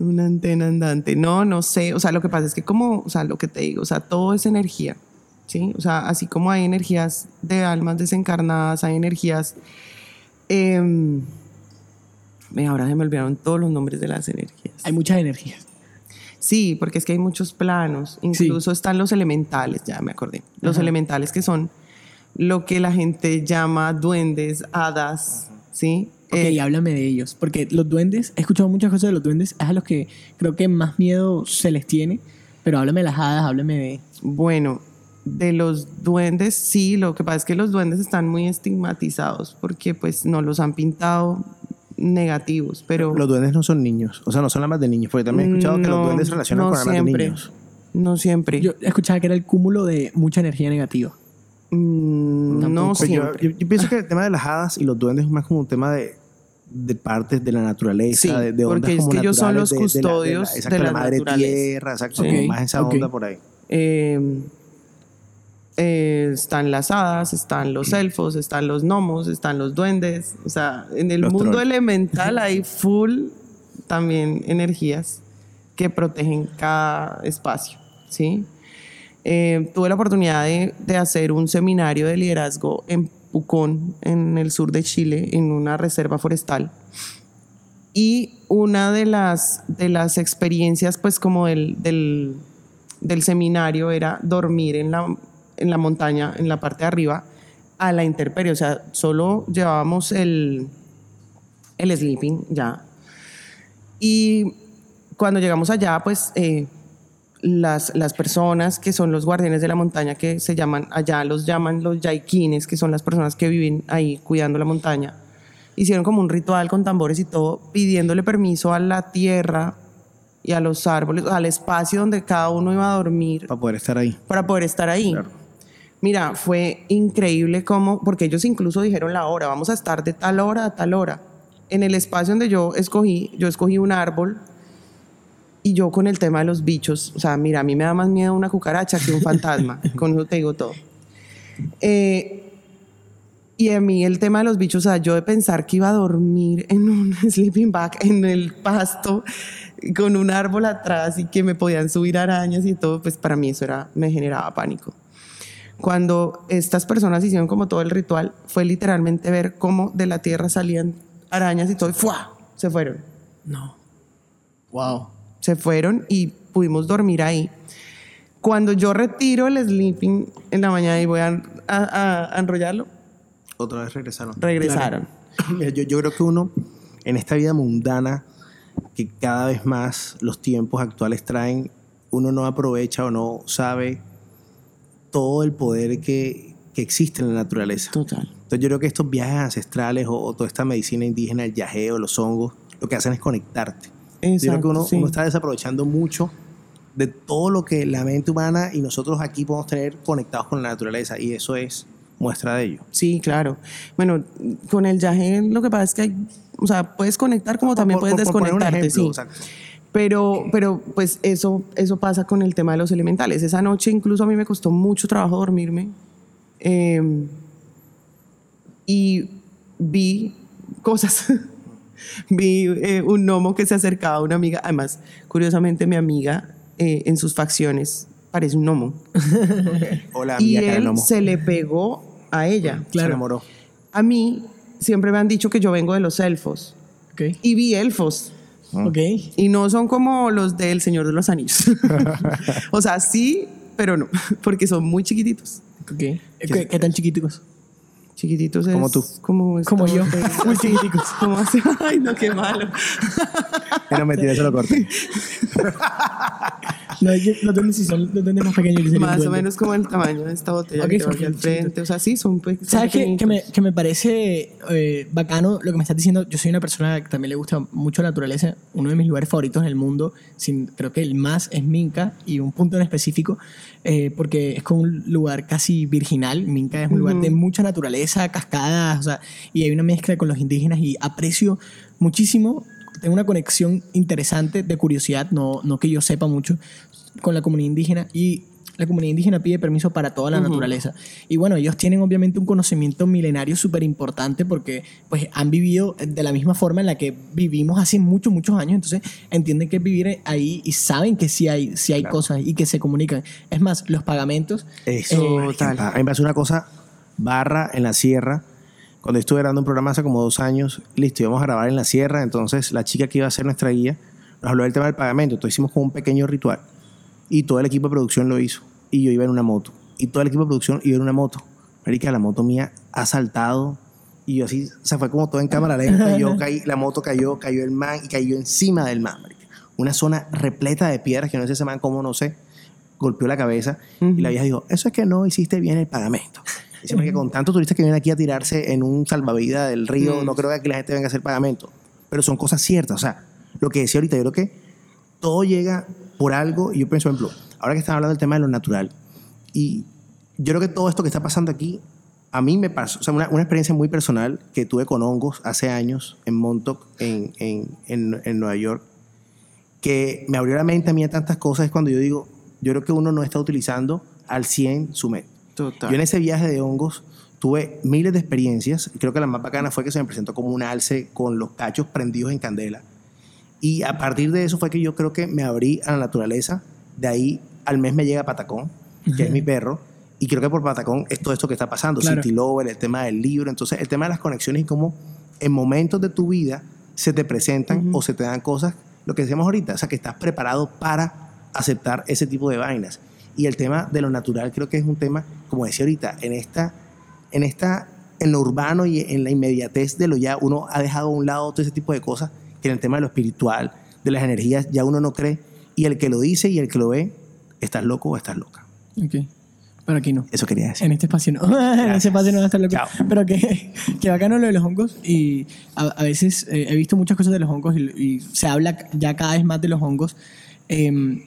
Una antena andante. No, no sé. O sea, lo que pasa es que como, o sea, lo que te digo, o sea, todo es energía. ¿Sí? O sea, así como hay energías de almas desencarnadas, hay energías... ve, ahora se me olvidaron todos los nombres de las energías. Hay muchas energías. Sí, porque es que hay muchos planos. Incluso están los elementales, ya me acordé. Los Ajá. elementales que son lo que la gente llama duendes, hadas, ¿sí? Ok, Eh, háblame de ellos. Porque los duendes, he escuchado muchas cosas de los duendes, es a los que creo que más miedo se les tiene. Pero háblame de las hadas, háblame de. Bueno, de los duendes, sí, lo que pasa es que los duendes están muy estigmatizados porque pues no los han pintado negativos, pero Los duendes no son niños. O sea, no son más de niños. Porque también he escuchado que los duendes se relacionan no con almas de niños. No siempre. Yo escuchaba que era el cúmulo de mucha energía negativa. Mm, no. Pues yo, siempre. yo- yo pienso que el tema de las hadas y los duendes es más como un tema de, de partes de la naturaleza, Sí, de, de ondas porque es como que ellos son los de- de la- de la- custodios exacto, de la la madre naturaleza. tierra, exacto, Ok, como más esa onda por ahí. Eh, eh, están las hadas, están los elfos, están los gnomos, están los duendes. O sea, en el Los mundo trolls. elemental hay full también energías que protegen cada espacio, ¿sí? Eh, tuve la oportunidad de, de hacer un seminario de liderazgo en Pucón, en el sur de Chile, en una reserva forestal. Y una de las, de las experiencias, pues como del, del, seminario, era dormir en la, en la montaña, en la parte de arriba, a la intemperie. O sea, solo llevábamos el, el sleeping ya. Y cuando llegamos allá, pues eh, las, las personas que son los guardianes de la montaña, que se llaman, allá los llaman los yaiquines, que son las personas que viven ahí cuidando la montaña, hicieron como un ritual con tambores y todo, pidiéndole permiso a la tierra y a los árboles, al espacio donde cada uno iba a dormir Para poder estar ahí. para poder estar ahí. Mira, fue increíble como, porque ellos incluso dijeron la hora, vamos a estar de tal hora a tal hora. En el espacio donde yo escogí, yo escogí un árbol y yo con el tema de los bichos, o sea, mira, a mí me da más miedo una cucaracha que un fantasma, con eso te digo todo. Eh, y a mí el tema de los bichos, o sea, yo de pensar que iba a dormir en un sleeping bag en el pasto con un árbol atrás y que me podían subir arañas y todo, pues para mí eso era, me generaba pánico. Cuando estas personas hicieron como todo el ritual, fue literalmente ver cómo de la tierra salían arañas y todo, y ¡fua! se fueron. No. Wow. Se fueron y pudimos dormir ahí. Cuando yo retiro el sleeping en la mañana y voy a, a- a enrollarlo, Otra vez regresaron. regresaron. Mira, yo, yo creo que uno, en esta vida mundana, que cada vez más los tiempos actuales traen, uno no aprovecha o no sabe todo el poder que, que existe en la naturaleza. Total. Entonces yo creo que estos viajes ancestrales o, o toda esta medicina indígena, el yageo, los hongos, lo que hacen es conectarte. Yo creo que Exacto, uno, sí. uno está desaprovechando mucho de todo lo que la mente humana y nosotros aquí podemos tener conectados con la naturaleza y eso es muestra de ello. Sí, claro. Bueno, con el yaje lo que pasa es que hay, o sea, puedes conectar como también Por- puedes por- desconectarte, ejemplo, sí. exacto. Pero, pero pues eso, eso pasa con el tema de los elementales. Esa noche incluso a mí me costó mucho trabajo dormirme. Eh, y vi cosas. vi eh, un gnomo que se acercaba a una amiga. Además, curiosamente, mi amiga eh, en sus facciones parece un gnomo. Hola, y amiga él Caranomo. se le pegó a ella. Se enamoró. A mí siempre me han dicho que yo vengo de los elfos. Ok. Y vi elfos. Ok. Y no son como los del Señor de los Anillos. o sea, sí, pero no, porque son muy chiquititos. Ok. ¿Qué, qué tan chiquiticos? Chiquititos es Como tú. Como, Como yo. Muy chiquiticos. Como así. Ay, no, qué malo. Pero mentira, eso lo corté. No, los duendes sí son duendes más pequeños que se Más o menos como el tamaño de esta botella Ok, que son aquí al frente. O sea, sí, son, son ¿Sabes qué? Que me, que me parece eh, bacano lo que me estás diciendo? Yo soy una persona que también le gusta mucho la naturaleza. Uno de mis lugares favoritos en el mundo, sin, creo que el más es Minca y un punto en específico, eh, porque es como un lugar casi virginal. Minca es un lugar de mucha naturaleza, cascadas, o sea, y hay una mezcla con los indígenas y aprecio muchísimo. Tengo una conexión interesante de curiosidad, no, no que yo sepa mucho, con la comunidad indígena y la comunidad indígena pide permiso para toda la naturaleza. Y bueno, ellos tienen obviamente un conocimiento milenario súper importante porque pues han vivido de la misma forma en la que vivimos hace muchos, muchos años. Entonces entienden que vivir ahí y saben que sí hay, sí hay cosas y que se comunican. Es más, los pagamentos... Eso, eh, Total. A mí me pasó una cosa barra en la sierra. Cuando estuve grabando un programa hace como dos años, listo, íbamos a grabar en la sierra. Entonces, la chica que iba a ser nuestra guía nos habló del tema del pagamento. Entonces, hicimos como un pequeño ritual. Y todo el equipo de producción lo hizo. Y yo iba en una moto. Y todo el equipo de producción iba en una moto. Marica, la moto mía ha saltado. Y yo así, se fue como todo en cámara lenta. y yo caí, la moto cayó, cayó el man y cayó encima del man, marica. Una zona repleta de piedras que no sé ese man cómo, no sé golpeó la cabeza y la vieja dijo, eso es que no hiciste bien el pagamento. Dice, porque con tantos turistas que vienen aquí a tirarse en un salvavidas del río, no creo que la gente venga a hacer pagamento. Pero son cosas ciertas. O sea, lo que decía ahorita, yo creo que todo llega por algo. Y yo pienso, por ejemplo, ahora que están hablando del tema de lo natural, y yo creo que todo esto que está pasando aquí, a mí me pasó, o sea, una, una experiencia muy personal que tuve con hongos hace años en Montauk, en, en, en, en Nueva York, que me abrió la mente a mí a tantas cosas, es cuando yo digo, yo creo que uno no está utilizando al 100 su mente. Total. Yo en ese viaje de hongos tuve miles de experiencias. Creo que la más bacana fue que se me presentó como un alce con los cachos prendidos en candela. Y a partir de eso fue que yo creo que me abrí a la naturaleza. De ahí al mes me llega Patacón, que es mi perro. Y creo que por Patacón es todo esto que está pasando. Claro. City Lover, el tema del libro. Entonces, el tema de las conexiones y cómo en momentos de tu vida se te presentan o se te dan cosas, lo que decíamos ahorita, o sea, que estás preparado para aceptar ese tipo de vainas. Y el tema de lo natural creo que es un tema, como decía ahorita, en esta, en esta, en lo urbano y en la inmediatez de lo ya, uno ha dejado a un lado todo ese tipo de cosas, en el tema de lo espiritual, de las energías, ya uno no cree. Y el que lo dice y el que lo ve, estás loco o estás loca. Ok. Pero aquí no. Eso quería decir. En este espacio no. en ese espacio no va a estar loco. Chao. Pero que, que bacano lo de los hongos. Y a, a veces eh, he visto muchas cosas de los hongos y, y se habla ya cada vez más de los hongos. Em,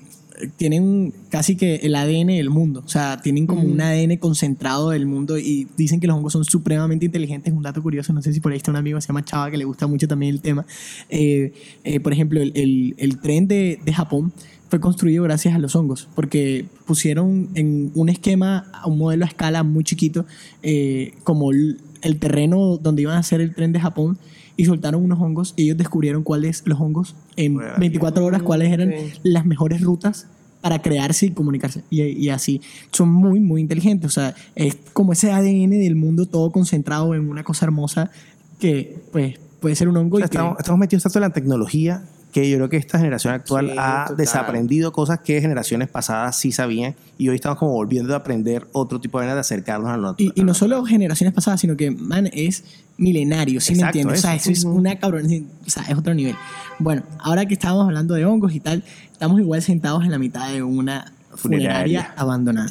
tienen casi que el ADN del mundo. O sea, tienen como un ADN concentrado del mundo y dicen que los hongos son supremamente inteligentes. Un dato curioso, no sé si por ahí está un amigo, se llama Chava, que le gusta mucho también el tema. Eh, eh, por ejemplo, el, el- el tren de, de Japón fue construido gracias a los hongos, porque pusieron en un esquema, un modelo a escala muy chiquito, eh, como el, el terreno donde iban a hacer el tren de Japón, y soltaron unos hongos, y ellos descubrieron cuáles los hongos en Bueno, 24 horas, cuáles eran las mejores rutas para crearse y comunicarse. Y, y así. Son muy, muy inteligentes. O sea, es como ese ADN del mundo todo concentrado en una cosa hermosa que, pues, puede ser un hongo O sea, y que... estamos, estamos metidos tanto en la tecnología que yo creo que esta generación actual Sí, ha total. desaprendido cosas que generaciones pasadas sí sabían y hoy estamos como volviendo a aprender otro tipo de manera de acercarnos a lo Y, y no solo generaciones pasadas, sino que, man, es milenario, ¿sí me entiendes? O sea, eso. es una cabrón, o sea, es otro nivel. Bueno, ahora que estábamos hablando de hongos y tal, estamos igual sentados en la mitad de una funeraria, Funeraria. abandonada.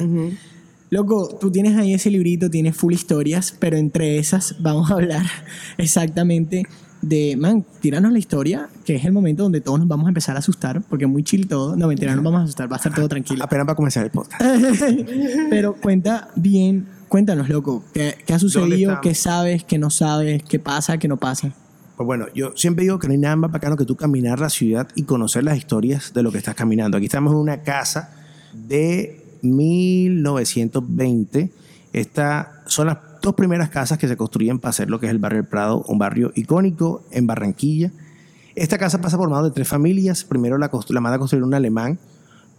Loco, tú tienes ahí ese librito, tienes full historias, pero entre esas vamos a hablar exactamente de, man, tíranos la historia, que es el momento donde todos nos vamos a empezar a asustar, porque es muy chill todo. No, mentira, no nos vamos a asustar, va a estar todo tranquilo. Apenas va a comenzar el podcast. Pero cuenta bien, cuéntanos, loco, ¿qué, qué ha sucedido? ¿Qué sabes? ¿Qué no sabes? ¿Qué pasa? ¿Qué no pasa? Pues bueno, yo siempre digo que no hay nada más bacano que tú caminar la ciudad y conocer las historias de lo que estás caminando. Aquí estamos en una casa de 1920. Estas son las dos primeras casas que se construyen para hacer lo que es el barrio del Prado, un barrio icónico en Barranquilla. Esta casa pasa por más de tres familias. Primero la, la manda a construir un alemán,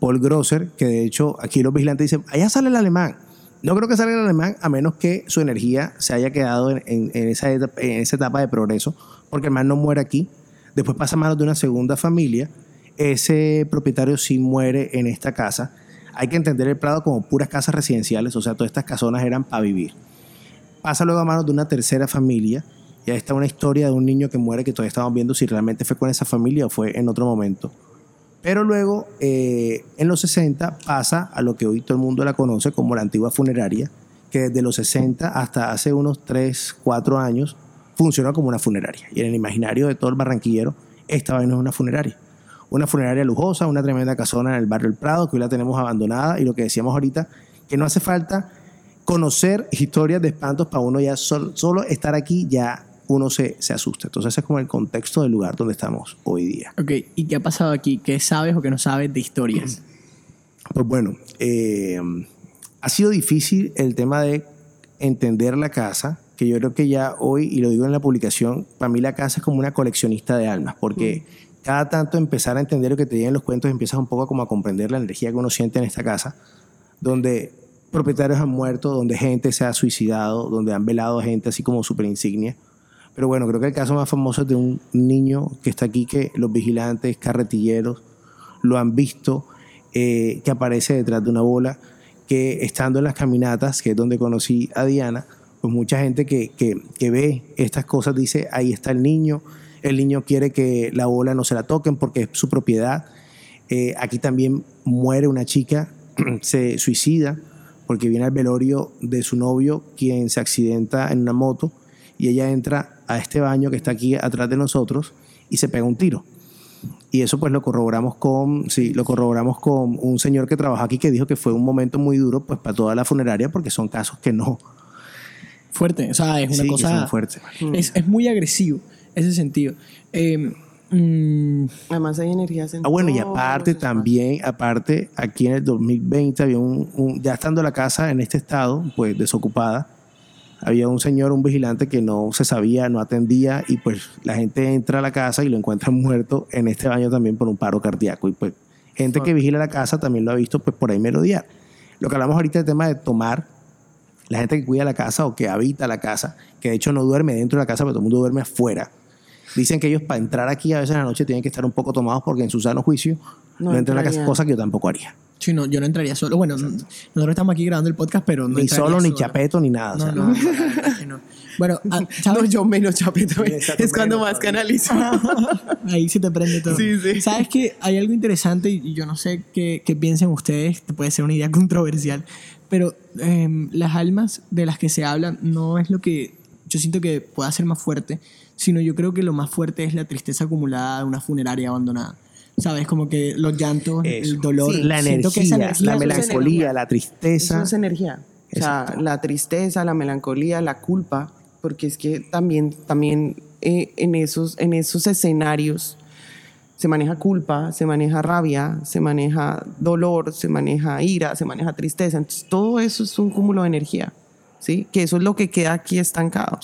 Paul Grosser, que de hecho aquí los vigilantes dicen, allá sale el alemán. No creo que salga el alemán a menos que su energía se haya quedado en, en- en esa, etapa, en esa etapa de progreso, porque el man no muere aquí. Después pasa a manos de una segunda familia. Ese propietario sí muere en esta casa. Hay que entender el Prado como puras casas residenciales, o sea, todas estas casonas eran para vivir. Pasa luego a manos de una tercera familia. Y ahí está una historia de un niño que muere que todavía estamos viendo si realmente fue con esa familia o fue en otro momento. Pero luego, eh, en los 60, pasa a lo que hoy todo el mundo la conoce como la antigua funeraria, que desde los 60 hasta hace unos 3, 4 años funciona como una funeraria. Y en el imaginario de todo el barranquillero, esta vaina es una funeraria. Una funeraria lujosa, una tremenda casona en el barrio El Prado, que hoy la tenemos abandonada. Y lo que decíamos ahorita, que no hace falta conocer historias de espantos para uno ya sol- solo estar aquí, ya uno se, se asusta. Entonces, ese es como el contexto del lugar donde estamos hoy día. Ok, ¿y qué ha pasado aquí? ¿Qué sabes o qué no sabes de historias? Pues bueno, eh, ha sido difícil el tema de entender la casa, que yo creo que ya hoy, y lo digo en la publicación, para mí la casa es como una coleccionista de almas, porque cada tanto empezar a entender lo que te llegan los cuentos, empiezas un poco como a comprender la energía que uno siente en esta casa, donde propietarios han muerto, donde gente se ha suicidado, donde han velado a gente así como súper insignia. Pero bueno, creo que el caso más famoso es de un niño que está aquí, que los vigilantes, carretilleros, lo han visto, eh, que aparece detrás de una bola, que estando en las caminatas, que es donde conocí a Diana, pues mucha gente que, que, que ve estas cosas dice, ahí está el niño, el niño quiere que la bola no se la toquen porque es su propiedad. Eh, aquí también muere una chica, se suicida porque viene al velorio de su novio, quien se accidenta en una moto, y ella entra a este baño que está aquí atrás de nosotros y se pega un tiro. Y eso pues lo corroboramos con, sí, lo corroboramos con un señor que trabaja aquí que dijo que fue un momento muy duro pues para toda la funeraria porque son casos que no, Fuerte, o sea, es una sí, que cosa... son fuertes. Es, es muy agresivo ese sentido. Eh, mm, Además hay energías en Ah, bueno, y aparte también, aparte, aquí en el 2020 había un, un- ya estando la casa en este estado, pues desocupada, había un señor, un vigilante que no se sabía, no atendía, y pues la gente entra a la casa y lo encuentra muerto en este baño también por un paro cardíaco. Y pues gente que vigila la casa también lo ha visto pues por ahí merodear. Lo que hablamos ahorita del tema de tomar, la gente que cuida la casa o que habita la casa, que de hecho no duerme dentro de la casa, pero todo el mundo duerme afuera. Dicen que ellos para entrar aquí a veces en la noche tienen que estar un poco tomados porque en su sano juicio no, No entran a la casa, cosa que yo tampoco haría. Sí, no, yo no entraría solo. Bueno, no- nosotros estamos aquí grabando el podcast, pero no ni entraría solo, ni solo. chapeto, ni nada. o No, sea, no, no. Bueno, ah, ¿sabes? No, yo menos chapeto. Exacto, Es cuando menos más canalizo. Ahí se te prende todo. Sí, sí. Sabes que hay algo interesante y yo no sé qué, qué piensen ustedes, puede ser una idea controversial, pero em, las almas de las que se hablan no es lo que yo siento que pueda ser más fuerte, sino yo creo que lo más fuerte es la tristeza acumulada de una funeraria abandonada. ¿Sabes? Como que los llantos, Eso. el dolor. Sí, la energía, la es- melancolía, la Eso tristeza. es energía. O sea, Exacto. la tristeza, la melancolía, la culpa, porque es que también, también eh, en, esos, en esos escenarios se maneja culpa, se maneja rabia, se maneja dolor, se maneja ira, se maneja tristeza. Entonces, todo eso es un cúmulo de energía, ¿sí? Que eso es lo que queda aquí estancado.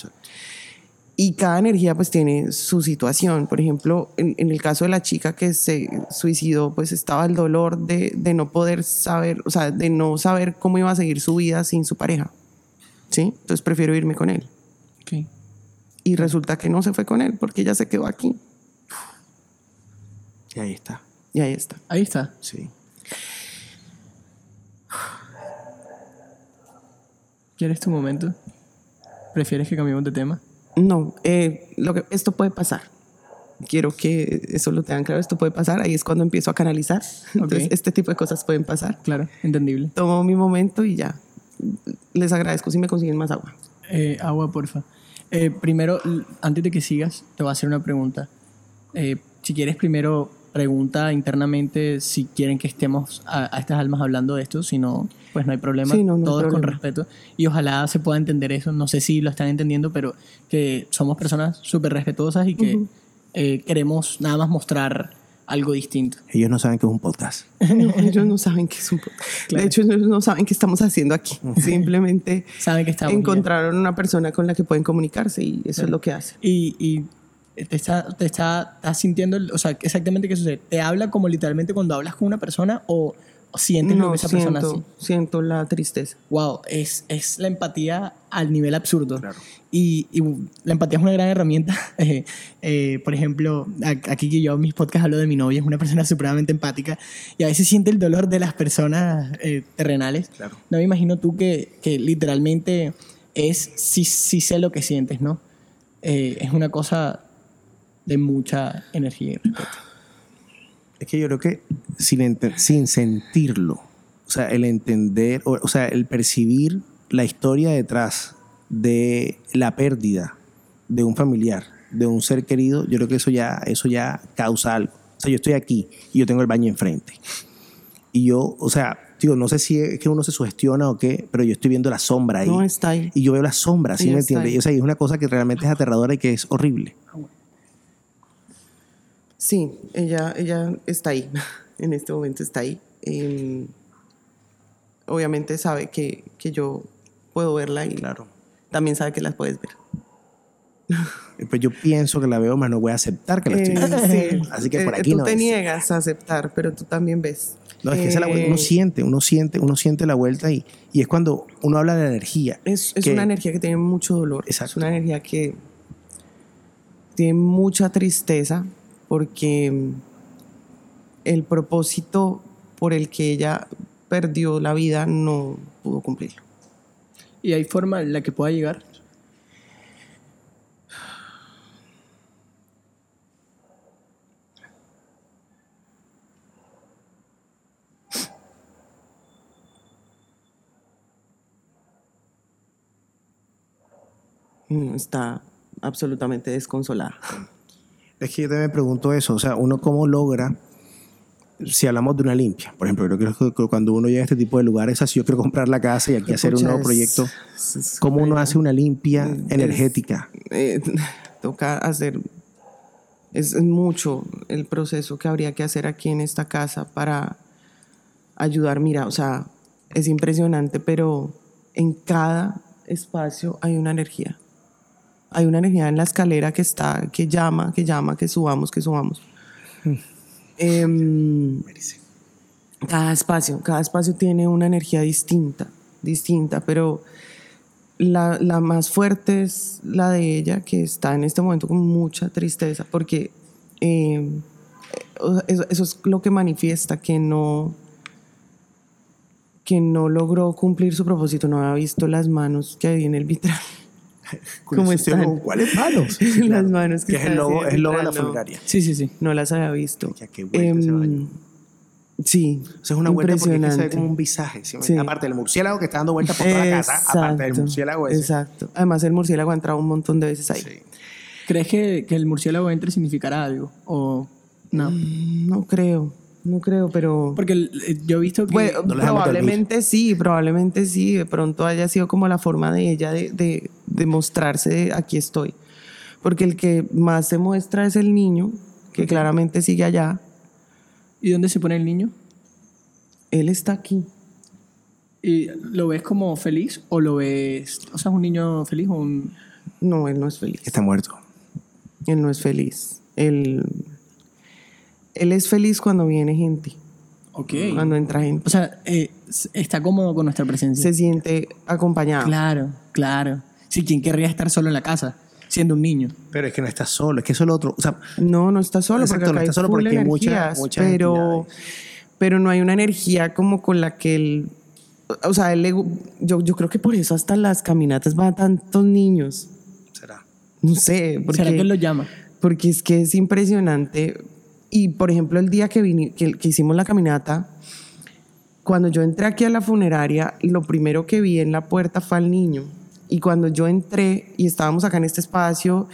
Y cada energía pues tiene su situación. Por ejemplo, en, en el caso de la chica que se suicidó, pues estaba el dolor de, de no poder saber, o sea, de no saber cómo iba a seguir su vida sin su pareja. ¿Sí? Entonces prefiero irme con él. Ok. Y resulta que no se fue con él porque ella se quedó aquí. Y ahí está. Y ahí está. Ahí está. Sí. ¿Quieres tu momento? ¿Prefieres que cambiemos de tema? No, eh, lo que, esto puede pasar. Quiero que eso lo tengan claro, esto puede pasar. Ahí es cuando empiezo a canalizar. Entonces, este tipo de cosas pueden pasar. Claro, entendible. Tomo mi momento y ya. Les agradezco si me consiguen más agua. Eh, agua, porfa. Eh, primero, antes de que sigas, te voy a hacer una pregunta. Si quieres, primero pregunta internamente si quieren que estemos a, a estas almas hablando de esto. Si no, pues no hay problema. Sí, no, no hay Todos con respeto. Y ojalá se pueda entender eso. No sé si lo están entendiendo, pero que somos personas súper respetuosas y que eh, queremos nada más mostrar algo distinto. Ellos no saben que es un podcast. No, ellos no saben que es un podcast. De hecho, ellos no saben qué estamos haciendo aquí. Simplemente Saben que estamos encontraron una persona con la que pueden comunicarse y eso es lo que hacen. Y, y te está, te está, estás sintiendo, o sea, exactamente qué sucede. ¿Te habla como literalmente cuando hablas con una persona o, o sientes lo No, que esa persona siento, hace? siento la tristeza. Wow, es, es la empatía al nivel absurdo. Y, y la empatía es una gran herramienta. Eh, eh, por ejemplo, a- aquí que yo en mis podcasts hablo de mi novia, es una persona supremamente empática y a veces siente el dolor de las personas eh, terrenales. Claro. No me imagino tú que, que literalmente es, sí, sí sé lo que sientes, ¿no? Eh, es una cosa de mucha energía y respeto. Es que yo creo que sin, sin sentirlo, o sea, el entender, o, o sea, el percibir la historia detrás de la pérdida de un familiar, de un ser querido, yo creo que eso ya, eso ya causa algo. O sea, yo estoy aquí y yo tengo el baño enfrente. Y yo, o sea, digo, no sé si es que uno se sugestiona o qué, pero yo estoy viendo la sombra ahí. No está ahí. Y yo veo la sombra, ¿sí Ella me entiendes? O sea, y es una cosa que realmente es aterradora y que es horrible. Sí, ella, ella está ahí. En este momento está ahí. Em, obviamente sabe que, que yo puedo verla y Claro. también sabe que las puedes ver. Pues yo pienso que la veo, más no voy a aceptar que la estoy viendo. Eh, sí. Así que por Eh, aquí tú no te es. niegas a aceptar, pero tú también ves. No, es que esa es la vuelta. Uno Eh, siente, uno siente, uno siente la vuelta y, y es cuando uno habla de la energía. Es, es que- una energía que tiene mucho dolor. Exacto. Es una energía que tiene mucha tristeza porque el propósito por el que ella perdió la vida no pudo cumplirlo. ¿Y hay forma en la que pueda llegar? Está absolutamente desconsolada. Es que yo también me pregunto eso, o sea, uno cómo logra, si hablamos de una limpia, por ejemplo, yo creo que cuando uno llega a este tipo de lugares, así yo quiero comprar la casa y aquí hacer un nuevo proyecto, es- es ¿cómo uno hace una limpia Es- energética? eh, toca hacer, es mucho el proceso que habría que hacer aquí en esta casa para ayudar. Mira, o sea, es impresionante, pero en cada espacio hay una energía. Hay una energía en la escalera que está, que llama, que llama, que subamos, que subamos. Em, cada espacio, cada espacio tiene una energía distinta, distinta, pero la, la más fuerte es la de ella, que está en este momento con mucha tristeza, porque eh, sea, eso, eso es lo que manifiesta que no que no logró cumplir su propósito, no había visto las manos que hay en el vitral. ¿Cómo están? ¿Cuáles manos? Sí, Las claro. manos que que es el logo, es el logo de la entrando. funeraria. Sí, sí, sí. No las había visto. Ya, qué ese baño. sí. O sea, es una vuelta porque se ve como un visaje. ¿sí? Sí. Aparte del murciélago que está dando vueltas por toda la casa, aparte del Exacto, murciélago ese. Exacto. Además, el murciélago ha entrado un montón de veces ahí. Sí. ¿Crees que, que el murciélago entre significará algo? ¿O no? Mm, No creo, no creo, pero... Porque eh, yo he visto que... Pues, No probablemente sí, probablemente sí. De pronto haya sido como la forma de ella de, de, de mostrarse de aquí estoy. Porque el que más se muestra es el niño, que claramente sigue allá. ¿Y dónde se pone el niño? Él está aquí. ¿Y ¿Lo ves como feliz o lo ves... O sea, es un niño feliz o un... No, él no es feliz. Está muerto. Él no es feliz. Él, él es feliz cuando viene gente, Ok. cuando entra gente. O sea, eh, está cómodo con nuestra presencia. Se siente acompañado. Claro, claro. Sí, ¿quién querría estar solo en la casa siendo un niño? Pero es que no está solo, es que eso es lo otro. O sea, No, no está solo, Exacto, porque no está hay solo porque hay mucha- energías, muchas pero, entidades. pero no hay una energía como con la que él, o sea, él le yo, yo creo que por eso hasta las caminatas van tantos niños, será. no sé, porque, ¿Será que él lo llama? porque es que es impresionante. Y por ejemplo, el día que, vini- que, hicimos la caminata, cuando yo entré aquí a la funeraria, lo primero que vi en la puerta fue al niño. Y cuando yo entré y estábamos acá en este espacio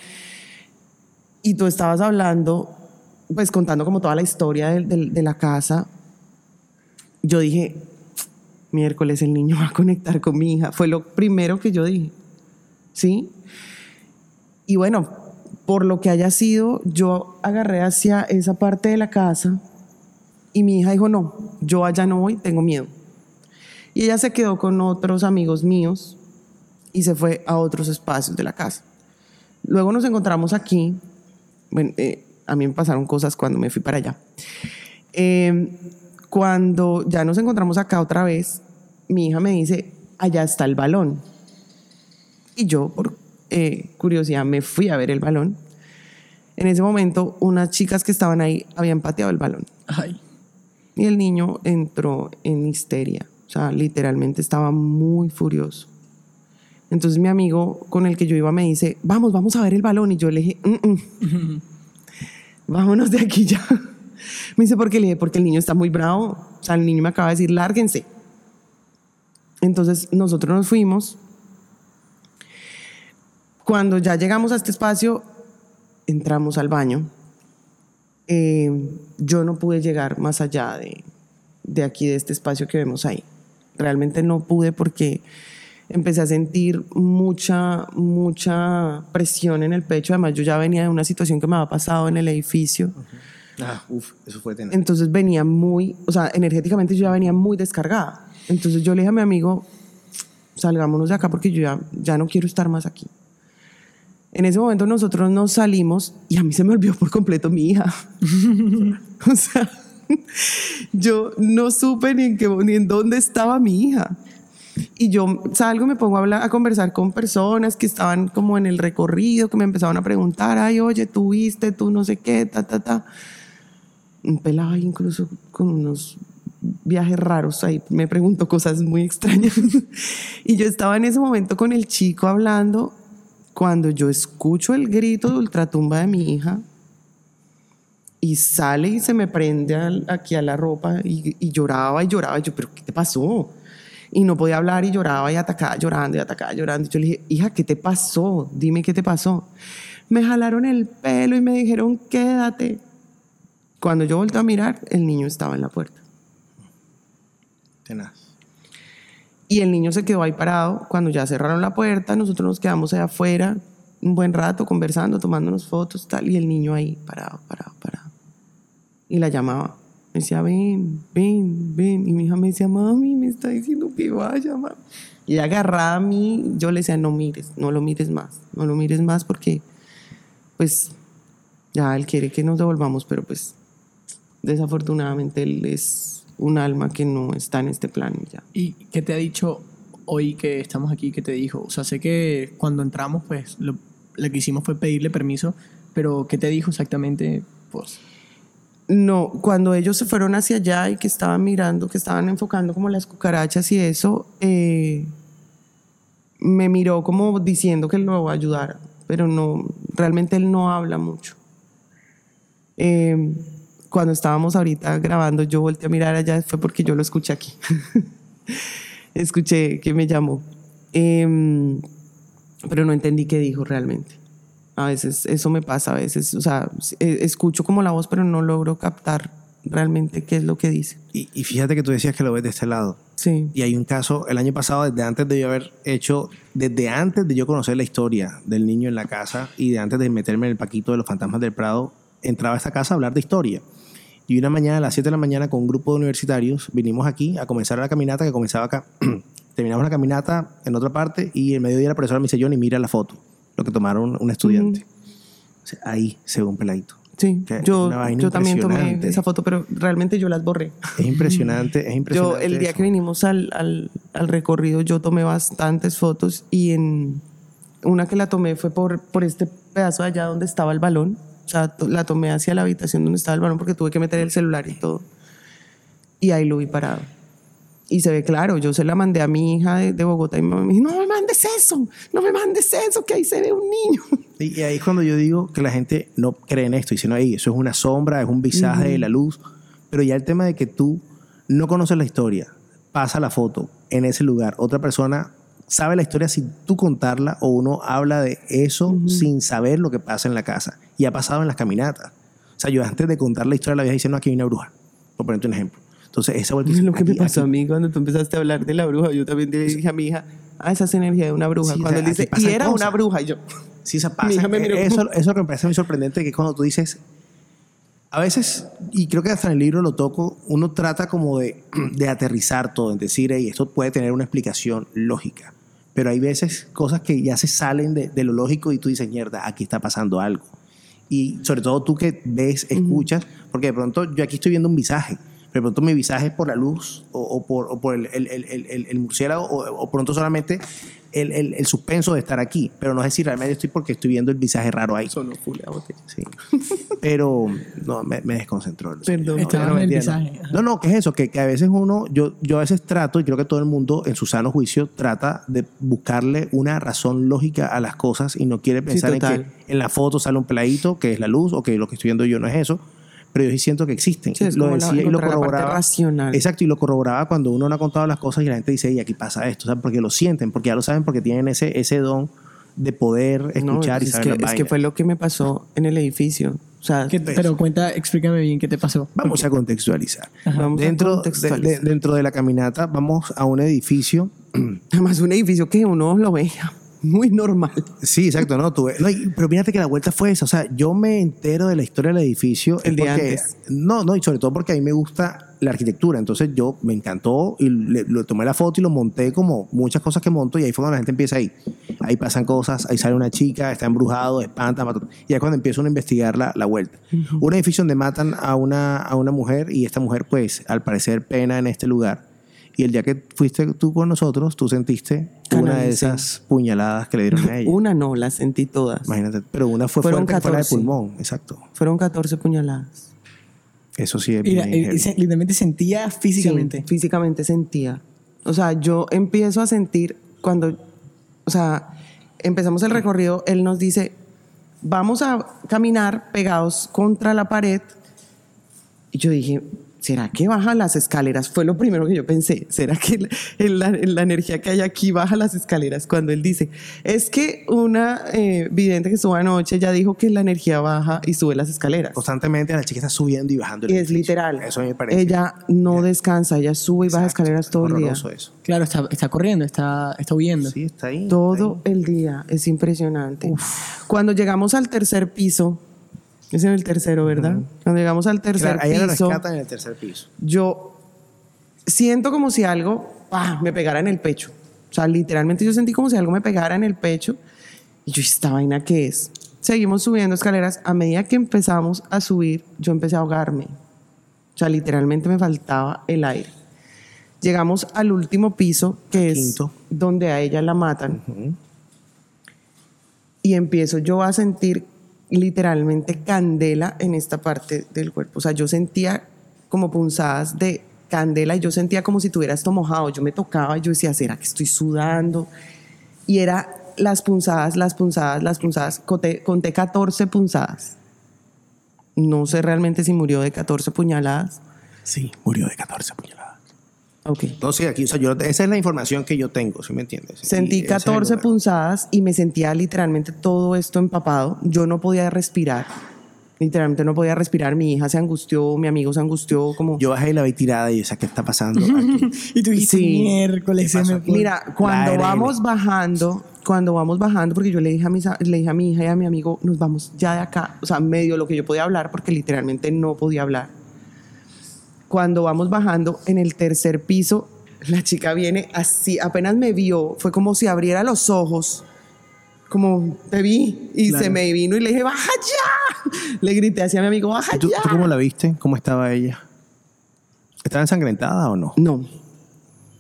y tú estabas hablando, pues contando como toda la historia de, de- de la casa, yo dije, miércoles el niño va a conectar con mi hija. Fue lo primero que yo dije. ¿Sí? Y bueno, por lo que haya sido, yo agarré hacia esa parte de la casa y mi hija dijo, no, yo allá no voy, tengo miedo. Y ella se quedó con otros amigos míos y se fue a otros espacios de la casa. Luego nos encontramos aquí. Bueno, eh, a mí me pasaron cosas cuando me fui para allá. Eh, cuando ya nos encontramos acá otra vez, mi hija me dice, allá está el balón. Y yo, por eh, curiosidad, me fui a ver el balón. En ese momento, unas chicas que estaban ahí habían pateado el balón. Ay. Y el niño entró en histeria. O sea, literalmente estaba muy furioso. Entonces mi amigo con el que yo iba me dice, vamos, vamos a ver el balón. Y yo le dije, "Mm, mm. vámonos de aquí ya. Me dice, ¿por qué? Le dije, porque el niño está muy bravo. O sea, el niño me acaba de decir, lárguense. Entonces nosotros nos fuimos. Cuando ya llegamos a este espacio, entramos al baño. Eh, yo no pude llegar más allá de, de aquí, de este espacio que vemos ahí. Realmente no pude porque empecé a sentir mucha, mucha presión en el pecho. Además, yo ya venía de una situación que me había pasado en el edificio. Ah, uf, eso fue tenaz. Entonces venía muy, o sea, energéticamente yo ya venía muy descargada. Entonces yo le dije a mi amigo, salgámonos de acá porque yo ya, ya no quiero estar más aquí. En ese momento nosotros nos salimos y a mí se me olvidó por completo mi hija. o sea, yo no supe ni en, qué, ni en dónde estaba mi hija. Y yo salgo me pongo a, hablar, a conversar con personas que estaban como en el recorrido, que me empezaban a preguntar, ay, oye, tú viste, tú no sé qué, ta, ta, ta. Un pelado incluso con unos viajes raros ahí, me preguntó cosas muy extrañas. y yo estaba en ese momento con el chico hablando, cuando yo escucho el grito de ultratumba de mi hija, y sale y se me prende aquí a la ropa y, lloraba y lloraba. Yo, ¿pero qué te pasó? Y no podía hablar y lloraba y atacaba llorando y atacaba llorando. Y yo le dije, hija, ¿qué te pasó? Dime qué te pasó. Me jalaron el pelo y me dijeron, quédate. Cuando yo volteé a mirar, el niño estaba en la puerta. Tenaz. Y el niño se quedó ahí parado. Cuando ya cerraron la puerta, nosotros nos quedamos allá afuera un buen rato conversando, tomándonos fotos, tal. Y el niño ahí parado, parado, parado. Y la llamaba. Me decía, ven, ven, ven. Y mi hija me decía, mami, me está diciendo que vaya, mami. Y ella agarrada a mí, yo le decía, no mires, no lo mires más. No lo mires más porque, pues, ya él quiere que nos devolvamos, pero pues, desafortunadamente él es un alma que no está en este plan y ya. ¿Y qué te ha dicho hoy que estamos aquí, ¿qué te dijo? O sea, sé que cuando entramos, pues lo, lo que hicimos fue pedirle permiso, pero ¿qué te dijo exactamente? Pues No, cuando ellos se fueron hacia allá y que estaban mirando, que estaban enfocando como las cucarachas y eso, eh, me miró como diciendo que lo ayudara, pero no, realmente él no habla mucho. Eh, cuando estábamos ahorita grabando, yo volteé a mirar allá, fue porque yo lo escuché aquí. escuché que me llamó, Eh, pero no entendí qué dijo realmente. A veces eso me pasa, a veces, o sea, eh, escucho como la voz, pero no logro captar realmente qué es lo que dice. Y, y fíjate que tú decías que lo ves de este lado. Sí. Y hay un caso, el año pasado, desde antes de yo haber hecho, desde antes de yo conocer la historia del niño en la casa y de antes de meterme en el paquito de los fantasmas del Prado, entraba a esta casa a hablar de historia. Y una mañana, a las 7 de la mañana, con un grupo de universitarios, vinimos aquí a comenzar la caminata que comenzaba acá. Terminamos la caminata en otra parte y en mediodía la profesora me dice, Johnny, mira la foto, lo que tomaron un estudiante. O sea, ahí se ve un peladito. Sí, Que yo, yo también tomé esa foto, pero realmente yo las borré. Es impresionante, es Yo, impresionante. el día eso. que vinimos al, al, al recorrido, yo tomé bastantes fotos y en una que la tomé fue por, por este pedazo de allá donde estaba el balón. O sea, la tomé hacia la habitación donde estaba el balón porque tuve que meter el celular y todo. Y ahí lo vi parado. Y se ve claro, yo se la mandé a mi hija de, de Bogotá y mi mamá me dijo, no me mandes eso, no me mandes eso, que ahí se ve un niño. Y y ahí es cuando yo digo que la gente no cree en esto, diciendo, ahí eso es una sombra, es un visaje de la luz. Pero ya el tema de que tú no conoces la historia, pasa la foto en ese lugar, otra persona sabe la historia sin tú contarla o uno habla de eso sin saber lo que pasa en la casa. Y ha pasado en las caminatas. O sea, yo antes de contar la historia la vieja diciendo, aquí hay una bruja, por ponerte un ejemplo. Entonces, esa vuelta Es lo que me aquí- pasó a aquí- mí cuando tú empezaste a hablar de la bruja. Yo también le dije a mi hija, ah, esa es energía de una bruja. Sí, o cuando sea, él dice, y era una bruja. Y yo, Sí, esa Mi pasa. hija me miró eso, eso que me parece muy sorprendente, que cuando tú dices, a veces, y creo que hasta en el libro lo toco, uno trata como de, de aterrizar todo, en decir, hey, esto puede tener una explicación lógica. Pero hay veces cosas que ya se salen de, de lo lógico y tú dices, mierda, aquí está pasando algo. Y sobre todo tú que ves, escuchas, porque de pronto yo aquí estoy viendo un visaje, de pronto mi visaje es por la luz o, o por, o por el, el- el- el- el- el murciélago o, o pronto solamente el, el- el suspenso de estar aquí. Pero no es decir, realmente estoy porque estoy viendo el visaje raro ahí. sonó full la botella. Sí. Pero no, me, me desconcentró. Perdón. Estaba no, en el no. visaje. No, no, ¿qué es eso? Que, que a veces uno, yo, yo a veces trato, y creo que todo el mundo en su sano juicio trata de buscarle una razón lógica a las cosas y no quiere pensar en que en la foto sale un peladito, que es la luz, o que lo que estoy viendo yo no es eso. Pero yo sí siento que existen. Sí, es lo como la- decía y lo corroboraba. racional. Exacto, y lo corroboraba cuando uno no ha contado las cosas y la gente dice, y aquí pasa esto, ¿sabes? Porque lo sienten, porque ya lo saben, porque tienen ese, ese don de poder No, escuchar y es, saber que, las es que fue lo que me pasó en el edificio. O sea, ¿Qué- pero cuenta, explícame bien qué te pasó. Vamos a contextualizar. Vamos a dentro, de- dentro de la caminata vamos a un edificio. además un edificio que uno lo veía muy normal. Sí, exacto, no, tuve. No, pero fíjate que la vuelta fue esa. O sea, yo me entero de la historia del edificio. El día porque- antes. No, no, y sobre todo porque a mí me gusta la arquitectura. Entonces yo me encantó y le, le tomé la foto y lo monté como muchas cosas que monto. Y ahí fue cuando la gente empieza ahí. Ahí pasan cosas, ahí sale una chica, está embrujado, espanta, mata. Y ahí es cuando empieza uno a investigar la, la vuelta. Un edificio donde matan a una, a una mujer y esta mujer, pues, al parecer, pena en este lugar. Y el día que fuiste tú con nosotros, tú sentiste una de esas puñaladas que le dieron a ella. Una no, las sentí todas. Imagínate, pero una fue Fueron fuerte que fuera de 14. pulmón, exacto. Fueron 14 puñaladas. Eso sí es Y, bien y- y heavy. se- literalmente sentía físicamente. Sí, físicamente sentía. O sea, yo empiezo a sentir cuando, o sea, empezamos el recorrido, él nos dice, vamos a caminar pegados contra la pared. Y yo dije, ¿será que baja las escaleras? Fue lo primero que yo pensé. ¿Será que la, la energía que hay aquí baja las escaleras? Cuando él dice, es que una eh, vidente que estuvo anoche ya dijo que la energía baja y sube las escaleras. Constantemente la chica está subiendo y bajando. el Y es edificio. literal. Eso me parece. Ella no descansa, ella sube y baja Exacto. escaleras todo el día. Eso. Claro, está, está corriendo, está, está huyendo. Sí, está ahí. Todo el día, es impresionante. Cuando llegamos al tercer piso, es en el tercero, ¿verdad? Cuando llegamos al tercer Claro, ahí la piso, rescatan en el tercer piso. yo siento como si algo ¡pah! me pegara en el pecho. O sea, literalmente yo sentí como si algo me pegara en el pecho. Y yo, ¿esta vaina qué es? Seguimos subiendo escaleras. A medida que empezamos a subir, yo empecé a ahogarme. O sea, literalmente me faltaba el aire. Llegamos al último piso, que es Quinto. donde a ella la matan. Y empiezo yo a sentir literalmente candela en esta parte del cuerpo. O sea, yo sentía como punzadas de candela y yo sentía como si tuviera esto mojado. Yo me tocaba y yo decía, ¿será que estoy sudando? Y era las punzadas, las punzadas, las punzadas. Conté, conté 14 punzadas. No sé realmente si murió de 14 puñaladas. Sí, murió de 14 puñaladas. Ok. Entonces, aquí, o sea, yo, esa es la información que yo tengo, ¿sí me entiendes? Sentí Y ese es el 14 número. punzadas y me sentía literalmente todo esto empapado. Yo no podía respirar. Literalmente no podía respirar. Mi hija se angustió, mi amigo se angustió, como... Yo bajé y la vi tirada y yo, ¿qué está pasando aquí? Y tú dijiste, Sí. miércoles, ¿Qué se pasó me fue". Mira, cuando vamos bajando, cuando vamos bajando, porque yo le dije, a mis, le dije a mi hija y a mi amigo, nos vamos ya de acá, o sea, medio lo que yo podía hablar, porque literalmente no podía hablar. Cuando vamos bajando en el tercer piso, la chica viene así, apenas me vio, fue como si abriera los ojos, como te vi, y Claro. se me vino y le dije, baja ya. Le grité hacia mi amigo, baja ¿Y ¿Tú, ya. tú cómo la viste? ¿Cómo estaba ella? ¿Estaba ensangrentada o no? No,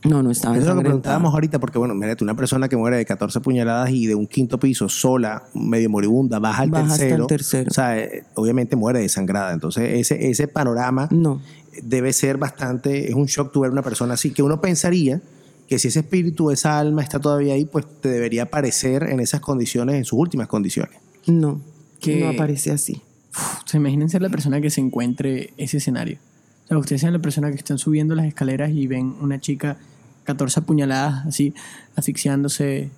no, no estaba Eso es lo que preguntábamos ahorita, porque bueno, mírate, una persona que muere de 14 puñaladas y de un quinto piso sola, medio moribunda, baja al Baja hasta el tercero. O sea, eh, obviamente muere desangrada. Entonces, ese, ese panorama No. debe ser bastante, es un shock tu ver una persona así, que uno pensaría que si ese espíritu, esa alma está todavía ahí, pues te debería aparecer en esas condiciones, en sus últimas condiciones. No, Que- no aparece así. O sea, imaginen ser la persona que se encuentre ese escenario. O sea, ustedes sean la persona que están subiendo las escaleras y ven una chica 14 apuñaladas, así, asfixiándose.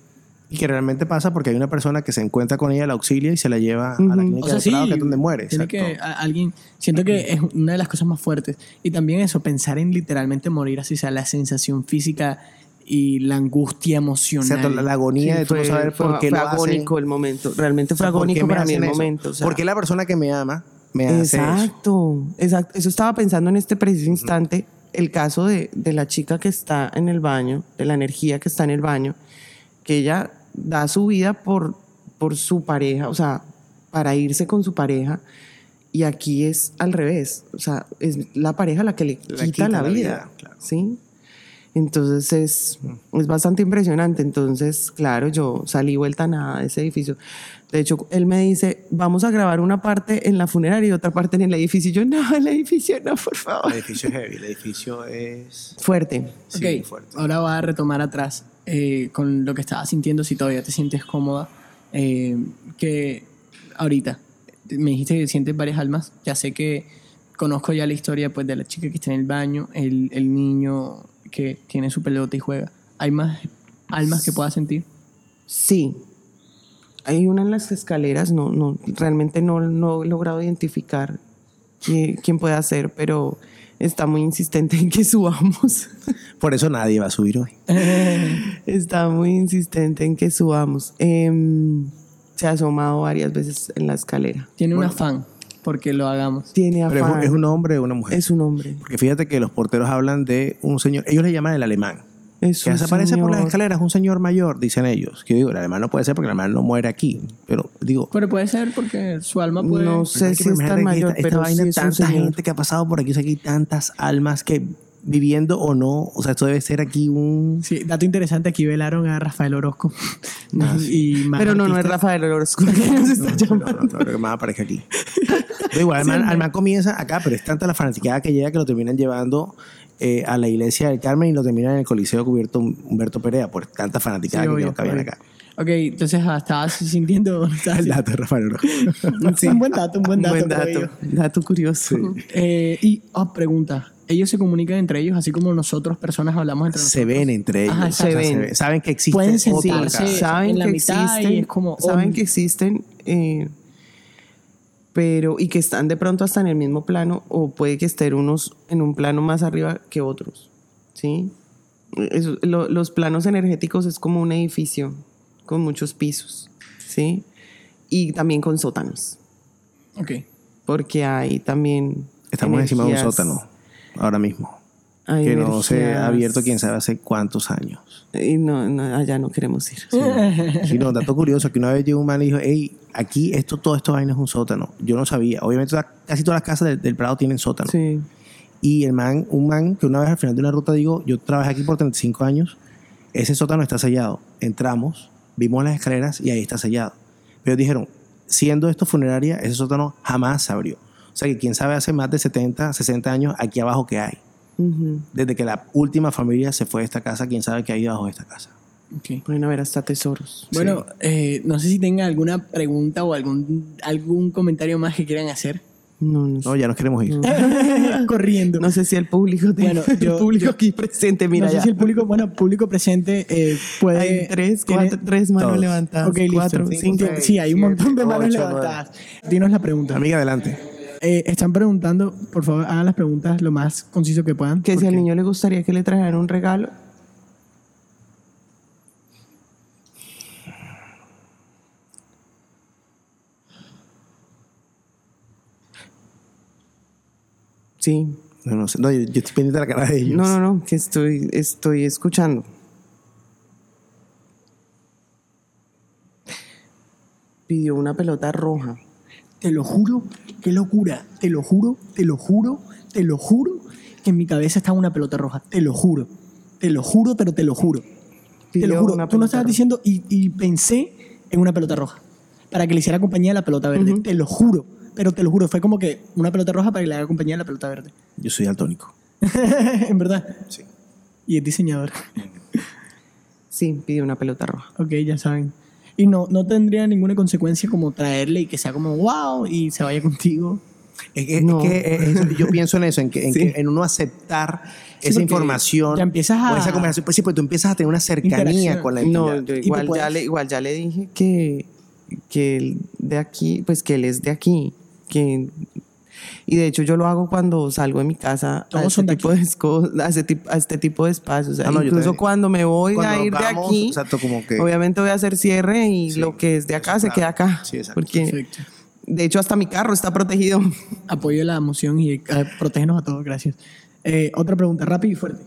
Y que realmente pasa porque hay una persona que se encuentra con ella, la auxilia y se la lleva a la clínica O sea, del sí. Prado, que es donde muere. Tiene exacto. que a- alguien. Siento que es una de las cosas más fuertes. Y también eso, pensar en literalmente morir así, o sea, la sensación física y la angustia emocional. Exacto, la, la agonía Sí, de fue, saber fue- por qué fue lo hacen. agónico el momento. Realmente O fue sea, ¿por qué agónico para mí el hacen eso? momento. o sea. ¿Por qué la persona que me ama me hace eso? exacto, exacto. Eso estaba pensando en este preciso instante. El caso de, de la chica que está en el baño, de la energía que está en el baño, que ella da su vida por, por su pareja, o sea, para irse con su pareja. Y aquí es al revés. O sea, es la pareja la que le quita, quita la, la vida. vida, claro. ¿Sí? Entonces es, es bastante impresionante. Entonces, claro, yo salí vuelta a nada de ese edificio. De hecho, él me dice, vamos a grabar una parte en la funeraria y otra parte en el edificio. Y yo, no, el edificio no, por favor. El edificio es heavy, el edificio es... Fuerte. Sí, fuerte. ahora voy a retomar atrás eh, con lo que estabas sintiendo, si todavía te sientes cómoda. eh, que ahorita me dijiste que sientes varias almas. Ya sé que conozco ya la historia pues, de la chica que está en el baño, el, el niño que tiene su pelota y juega. ¿Hay más almas que puedas sentir? Sí. Hay una en las escaleras, no, no, realmente no, no he logrado identificar qui- quién puede ser, pero está muy insistente en que subamos. Por eso nadie va a subir hoy. está muy insistente en que subamos. Em, se ha asomado varias veces en la escalera. Tiene un afán porque lo hagamos. Tiene Pero es un, afán. es un hombre o una mujer. Es un hombre. Porque fíjate que los porteros hablan de un señor, ellos le llaman el alemán. Es Que desaparece por las señor. escaleras, un señor mayor, dicen ellos. Que yo digo, el alemán no puede ser porque el alemán no muere aquí. Pero digo, Pero puede ser porque su alma puede... No sé si es tan mayor, esta, esta vaina, sí es tanta señor. gente que ha pasado por aquí, o sea, aquí hay tantas almas que viviendo o no, o sea, esto debe ser aquí un... Sí, dato interesante, aquí velaron a Rafael Orozco. y más Pero no, no es. Rafael Orozco que nos está No, llamando. no, no, creo que más aparezca aquí. Pero igual, Alman, Alman comienza acá, pero es tanta la fanaticada que llega que lo terminan llevando eh, a la iglesia del Carmen y lo terminan en el Coliseo cubierto Humberto Perea, por tanta fanaticada Sí, que obvio, habían acá. Ok, entonces ah, estabas sintiendo... estabas- El dato Rafael. Un buen dato, un buen dato. Buen creo dato. curioso. Eh, y, oh, pregunta. ¿Ellos se comunican entre ellos así como nosotros, personas, hablamos entre se nosotros? ven entre ellos. Ajá, o sea, se ven. ve- Saben que existe Pueden sentirse- saben en la que mitad y existen, es como, oh, saben que existen, eh, pero y que están de pronto hasta en el mismo plano o puede que estén unos en un plano más arriba que otros, ¿sí? Eso- lo- los planos energéticos es como un edificio con muchos pisos, ¿sí? Y también con sótanos, Ok. porque hay también Estamos encima de un sótano ahora mismo. Hay que no se ha abierto quién sabe hace cuántos años. Y no, no, allá no queremos ir. Sí, no, dato curioso, que una vez llegó un man y dijo, hey, aquí esto, todo esto vaina es un sótano. Yo no sabía. Obviamente casi todas las casas del, del Prado tienen sótano. Sí. Y el man, un man que una vez al final de una ruta digo, yo trabajé aquí por 35 años, ese sótano está sellado. Entramos, vimos las escaleras y ahí está sellado. Pero dijeron, siendo esto funeraria, ese sótano jamás se abrió. O sea que quién sabe hace más de 70, 60 años aquí abajo que hay. Desde que la última familia se fue de esta casa, quién sabe qué hay debajo de esta casa. Ok. Pueden haber hasta tesoros. Bueno, eh, no sé si tengan alguna pregunta o algún, algún comentario más que quieran hacer. No, no, sé. No, ya nos queremos ir. Corriendo. No sé si el público, te- Bueno, yo- el público yo- aquí presente, mira no sé ya. si el público, bueno, público presente eh, puede... Hay tres, tiene- cuatro, tres manos Todos. levantadas. Ok, listo. cuatro, Cinco, cinco. seis. Sí, hay un montón de manos ocho, levantadas. Dinos la pregunta. Amiga, adelante. Eh, están preguntando, por favor, hagan las preguntas lo más conciso que puedan. Que si al niño le gustaría que le trajeran un regalo. Sí. No, no sé. No, yo, yo estoy pendiente de la cara de ellos. No, no, no, que estoy, estoy escuchando. Pidió una pelota roja. Te lo juro, qué locura. Te lo juro, te lo juro, te lo juro que en mi cabeza estaba una pelota roja. Te lo juro. Te lo juro, pero te lo juro. Te lo juro. Tú no pelota estabas diciendo y, y pensé en una pelota roja. Para que le hiciera compañía a la pelota verde. Te lo juro. Pero te lo juro, fue como que una pelota roja para que le haga compañía a la pelota verde. Yo soy daltónico. en verdad. Sí. Y es diseñador. Sí, pidió una pelota roja. Ok, ya saben. Y no, no tendría ninguna consecuencia como traerle y que sea como wow y se vaya contigo. Es que, es No. que, eh, yo pienso en eso, en, que, en, Sí. que- en uno aceptar Sí, esa información ya empiezas a- o esa conversación. Pues sí, pues tú empiezas a tener una cercanía con la entidad. No, yo igual, puedes- ya le, igual ya le dije que, que él de aquí, pues que él es de aquí. Que, y de hecho yo lo hago cuando salgo de mi casa a Todos este, son de tipo de, esco- a, este tipo, a este tipo de espacios. O sea, Ah, no, incluso cuando me voy Cuando a ir de vamos, aquí, exacto, como que- obviamente voy a hacer cierre y Sí, lo que es de acá se claro. queda acá. Sí, exacto. Porque Perfecto. de hecho hasta mi carro está protegido. Apoyo la emoción y eh, protégenos a todos, gracias. Eh, otra pregunta, rápida y fuerte.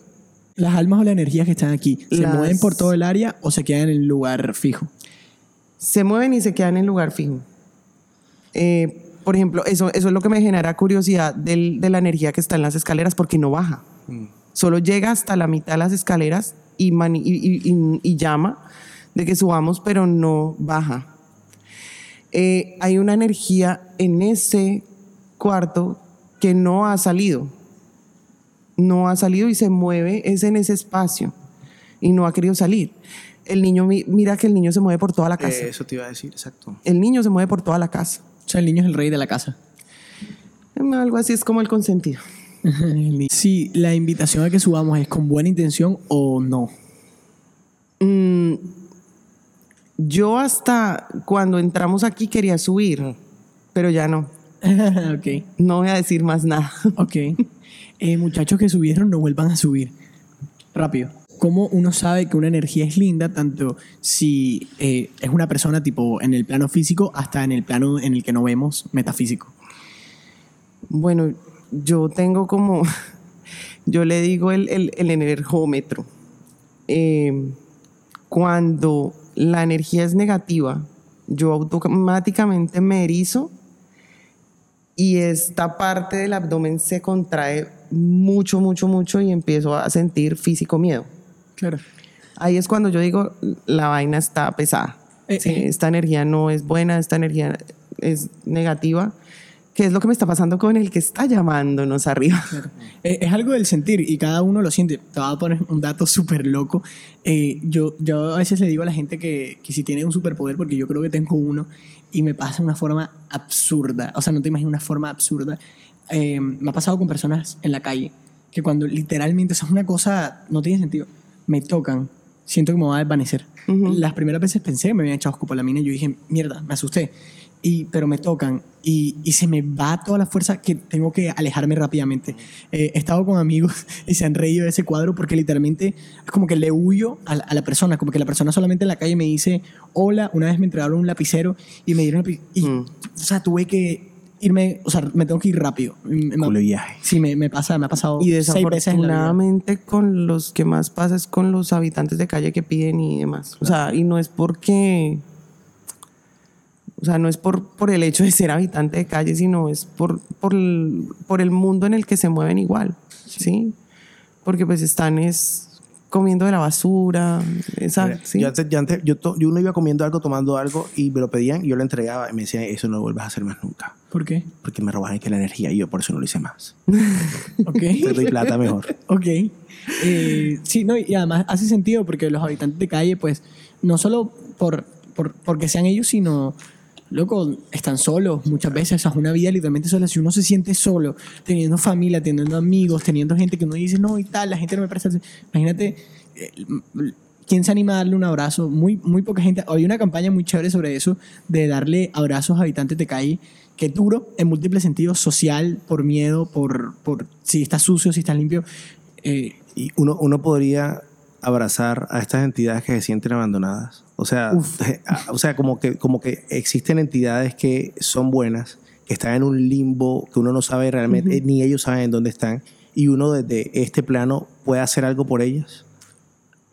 ¿Las almas o las energías que están aquí se Las- mueven por todo el área o se quedan en el lugar fijo? se mueven y se quedan en lugar fijo. Eh, por ejemplo, eso, eso es lo que me genera curiosidad del- de la energía que está en las escaleras porque no baja. Solo llega hasta la mitad de las escaleras y, mani- y- y- y- y llama de que subamos, pero no baja. Eh, hay una energía en ese cuarto que no ha salido. No ha salido y se mueve, es en ese espacio y no ha querido salir. El niño, mi- mira que el niño se mueve por toda la casa. Eh, eso te iba a decir, exacto. El niño se mueve por toda la casa. Sea, el niño es el rey de la casa. Algo así es como el consentido. Si la invitación a que subamos es con buena intención o no. Mm, yo hasta cuando entramos aquí quería subir, pero ya no. ok, No voy a decir más nada. ok. Eh, muchachos que subieron, no vuelvan a subir. Rápido. ¿Cómo uno sabe que una energía es linda, tanto si eh, es una persona tipo en el plano físico hasta en el plano en el que no vemos metafísico? Bueno, yo tengo como, yo le digo el, el, energómetro. Eh, cuando la energía es negativa, yo automáticamente me erizo y esta parte del abdomen se contrae mucho, mucho, mucho y empiezo a sentir físico miedo. Claro. Ahí es cuando yo digo, la vaina está pesada. Eh, Sí, eh. Esta energía no es buena, esta energía es negativa. ¿Qué es lo que me está pasando con el que está llamándonos arriba? Eh, Es algo del sentir y cada uno lo siente. Te voy a poner un dato súper loco. Eh, yo, yo a veces le digo a la gente que, que si tiene un superpoder, porque yo creo que tengo uno, y me pasa de una forma absurda. O sea, no te imaginas una forma absurda. Eh, me ha pasado con personas en la calle que cuando literalmente, eso es una cosa, no tiene sentido, me tocan, siento que me va a desvanecer. Las primeras veces pensé que me habían echado escopolamina y yo dije, mierda, me asusté. Y, pero me tocan y, y se me va toda la fuerza que tengo que alejarme rápidamente. Eh, he estado con amigos y se han reído de ese cuadro porque literalmente es como que le huyo a la, a la persona, como que la persona solamente en la calle me dice, hola, una vez me entregaron un lapicero y me dieron y, Mm. O sea, tuve que irme, o sea, me tengo que ir rápido. Me- de viaje. Sí, me, me pasa, me ha pasado Y seis veces desafortunadamente con los que más pasa es con los habitantes de calle que piden y demás. O sea, y no es porque... O sea, no es por, por el hecho de ser habitante de calle, sino es por, por, el, por el mundo en el que se mueven igual, ¿sí? Porque pues están es comiendo de la basura, esa, Mira, ¿sí? Yo antes, yo, antes- yo to- yo uno iba comiendo algo, tomando algo y me lo pedían y yo lo entregaba y me decían, eso no lo vuelvas a hacer más nunca. ¿Por qué? Porque me robaban que la energía y yo por eso no lo hice más. Ok. Te doy plata mejor. Ok. Eh, sí, no, y además hace sentido porque los habitantes de calle, pues, no solo por, por, porque sean ellos, sino, loco, están solos muchas veces. O sea, es una vida literalmente sola. Si uno se siente solo, teniendo familia, teniendo amigos, teniendo gente que uno dice, no, y tal, la gente no me presta atención". Imagínate, eh, ¿quién se anima a darle un abrazo? Muy, muy poca gente. Hay una campaña muy chévere sobre eso, de darle abrazos a habitantes de calle que es duro en múltiples sentidos, social, por miedo, por, por si está sucio, si está limpio. Eh, Y uno, uno podría abrazar a estas entidades que se sienten abandonadas. O sea, o sea como, que, como que existen entidades que son buenas, que están en un limbo, que uno no sabe realmente, ni ellos saben dónde están, y uno desde este plano puede hacer algo por ellas.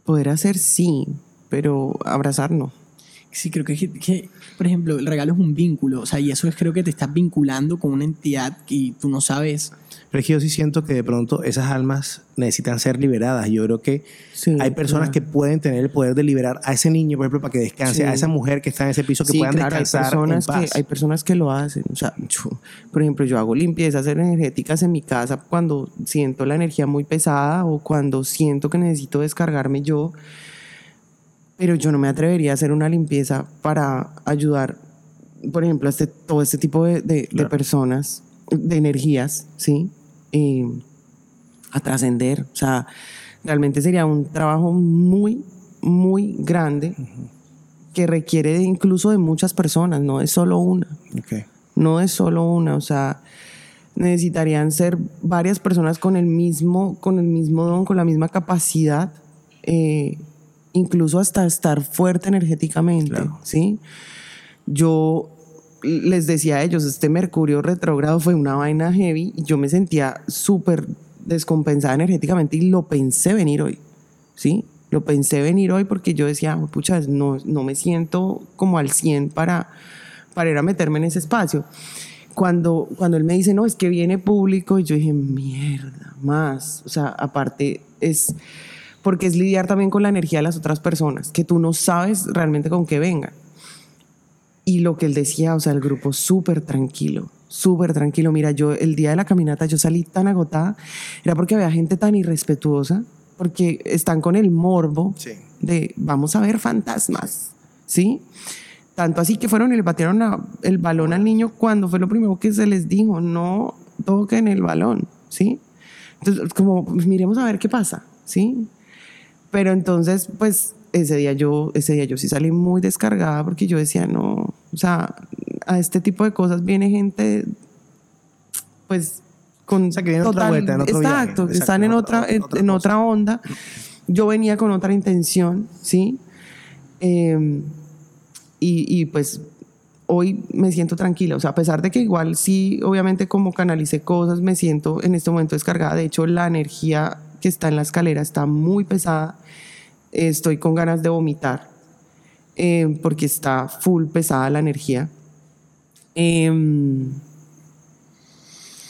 Poder hacer sí, pero abrazar no. Sí, creo que, que, por ejemplo, el regalo es un vínculo, o sea, y eso es creo que te estás vinculando con una entidad y tú no sabes. Pero es que yo sí siento que de pronto esas almas necesitan ser liberadas. Yo creo que Sí, hay personas claro. que pueden tener el poder de liberar a ese niño, por ejemplo, para que descanse, Sí. a esa mujer que está en ese piso, que Sí, puedan claro, hay descansar personas, en paz. que, hay personas que lo hacen. O sea, yo- por ejemplo, yo hago limpiezas energéticas en mi casa cuando siento la energía muy pesada o cuando siento que necesito descargarme yo. Pero yo no me atrevería a hacer una limpieza para ayudar, por ejemplo, a este, todo este tipo de, de- de Claro. personas, de energías, ¿sí? Eh, a trascender. O sea, realmente sería un trabajo muy, muy grande que requiere de- incluso de muchas personas, no es solo una, Ok. no es solo una, o sea, necesitarían ser varias personas con el mismo, con el mismo don, con la misma capacidad, eh, incluso hasta estar fuerte energéticamente, Claro. ¿sí? Yo les decía a ellos, este Mercurio retrógrado fue una vaina heavy y yo me sentía súper descompensada energéticamente y lo pensé venir hoy, ¿sí? Lo pensé venir hoy porque yo decía, pucha, no, no me siento como al 100 para, para ir a meterme en ese espacio. Cuando, cuando él me dice, no, es que viene público, y yo dije, mierda, más. O sea, aparte es porque es lidiar también con la energía de las otras personas, que tú no sabes realmente con qué vengan. Y lo que él decía, o sea, el grupo súper tranquilo, súper tranquilo. Mira, yo el día de la caminata yo salí tan agotada, era porque había gente tan irrespetuosa, porque están con el morbo Sí. de vamos a ver fantasmas, ¿sí? Tanto así que fueron y le patearon el balón al niño cuando fue lo primero que se les dijo, no toquen el balón, ¿sí? Entonces, como, miremos a ver qué pasa, ¿sí? Pero entonces, pues, ese día yo, ese día yo sí salí muy descargada porque yo decía, no, o sea, a este tipo de cosas viene gente, pues, con O sea, que viene otra vuelta, en otro viaje. exacto, que Exacto, están en otra, otra- en, otra en cosa. otra onda. Yo venía con otra intención, ¿sí? Eh, y, y, pues hoy me siento tranquila, o sea, a pesar de que igual sí, obviamente como canalicé cosas, me siento en este momento descargada. De hecho, la energía que está en la escalera está muy pesada. Estoy con ganas de vomitar eh, porque está full pesada la energía. Em,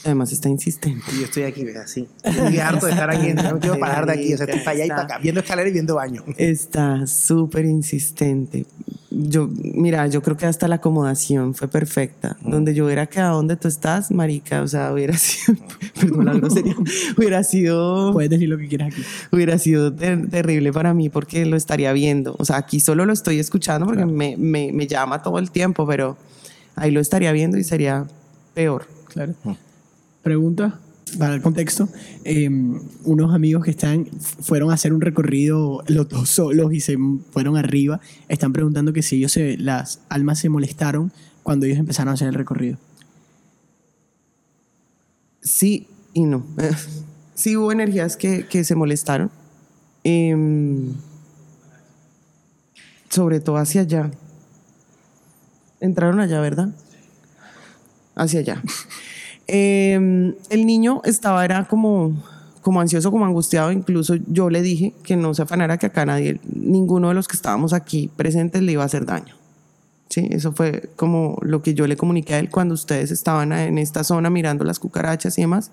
además está insistente. Y yo estoy aquí, así. Estoy harto de estar aquí. No me quiero parar de aquí. O sea, estoy para allá y para acá, viendo escalera y viendo baño. Está súper insistente. Yo, mira, yo creo que hasta la acomodación fue perfecta. Donde yo hubiera quedado donde tú estás, marica, o sea, hubiera sido, perdón la grosería, hubiera sido, Puedes decir lo que quieras aquí. hubiera sido ter- terrible para mí porque lo estaría viendo. O sea, aquí solo lo estoy escuchando porque me, me, me llama todo el tiempo, pero ahí lo estaría viendo y sería peor. Claro. Pregunta para el contexto. eh, unos amigos que están fueron a hacer un recorrido los dos solos y se fueron arriba. Están preguntando que si ellos se, las almas se molestaron cuando ellos empezaron a hacer el recorrido. Sí y no. Sí hubo energías que, que se molestaron. Em, sobre todo hacia allá. Entraron allá, ¿verdad? Hacia allá. Em, el niño estaba, era como, como ansioso, como angustiado. Incluso yo le dije que no se afanara, que acá nadie, ninguno de los que estábamos aquí presentes le iba a hacer daño. Sí, eso fue como lo que yo le comuniqué a él cuando ustedes estaban en esta zona mirando las cucarachas y demás.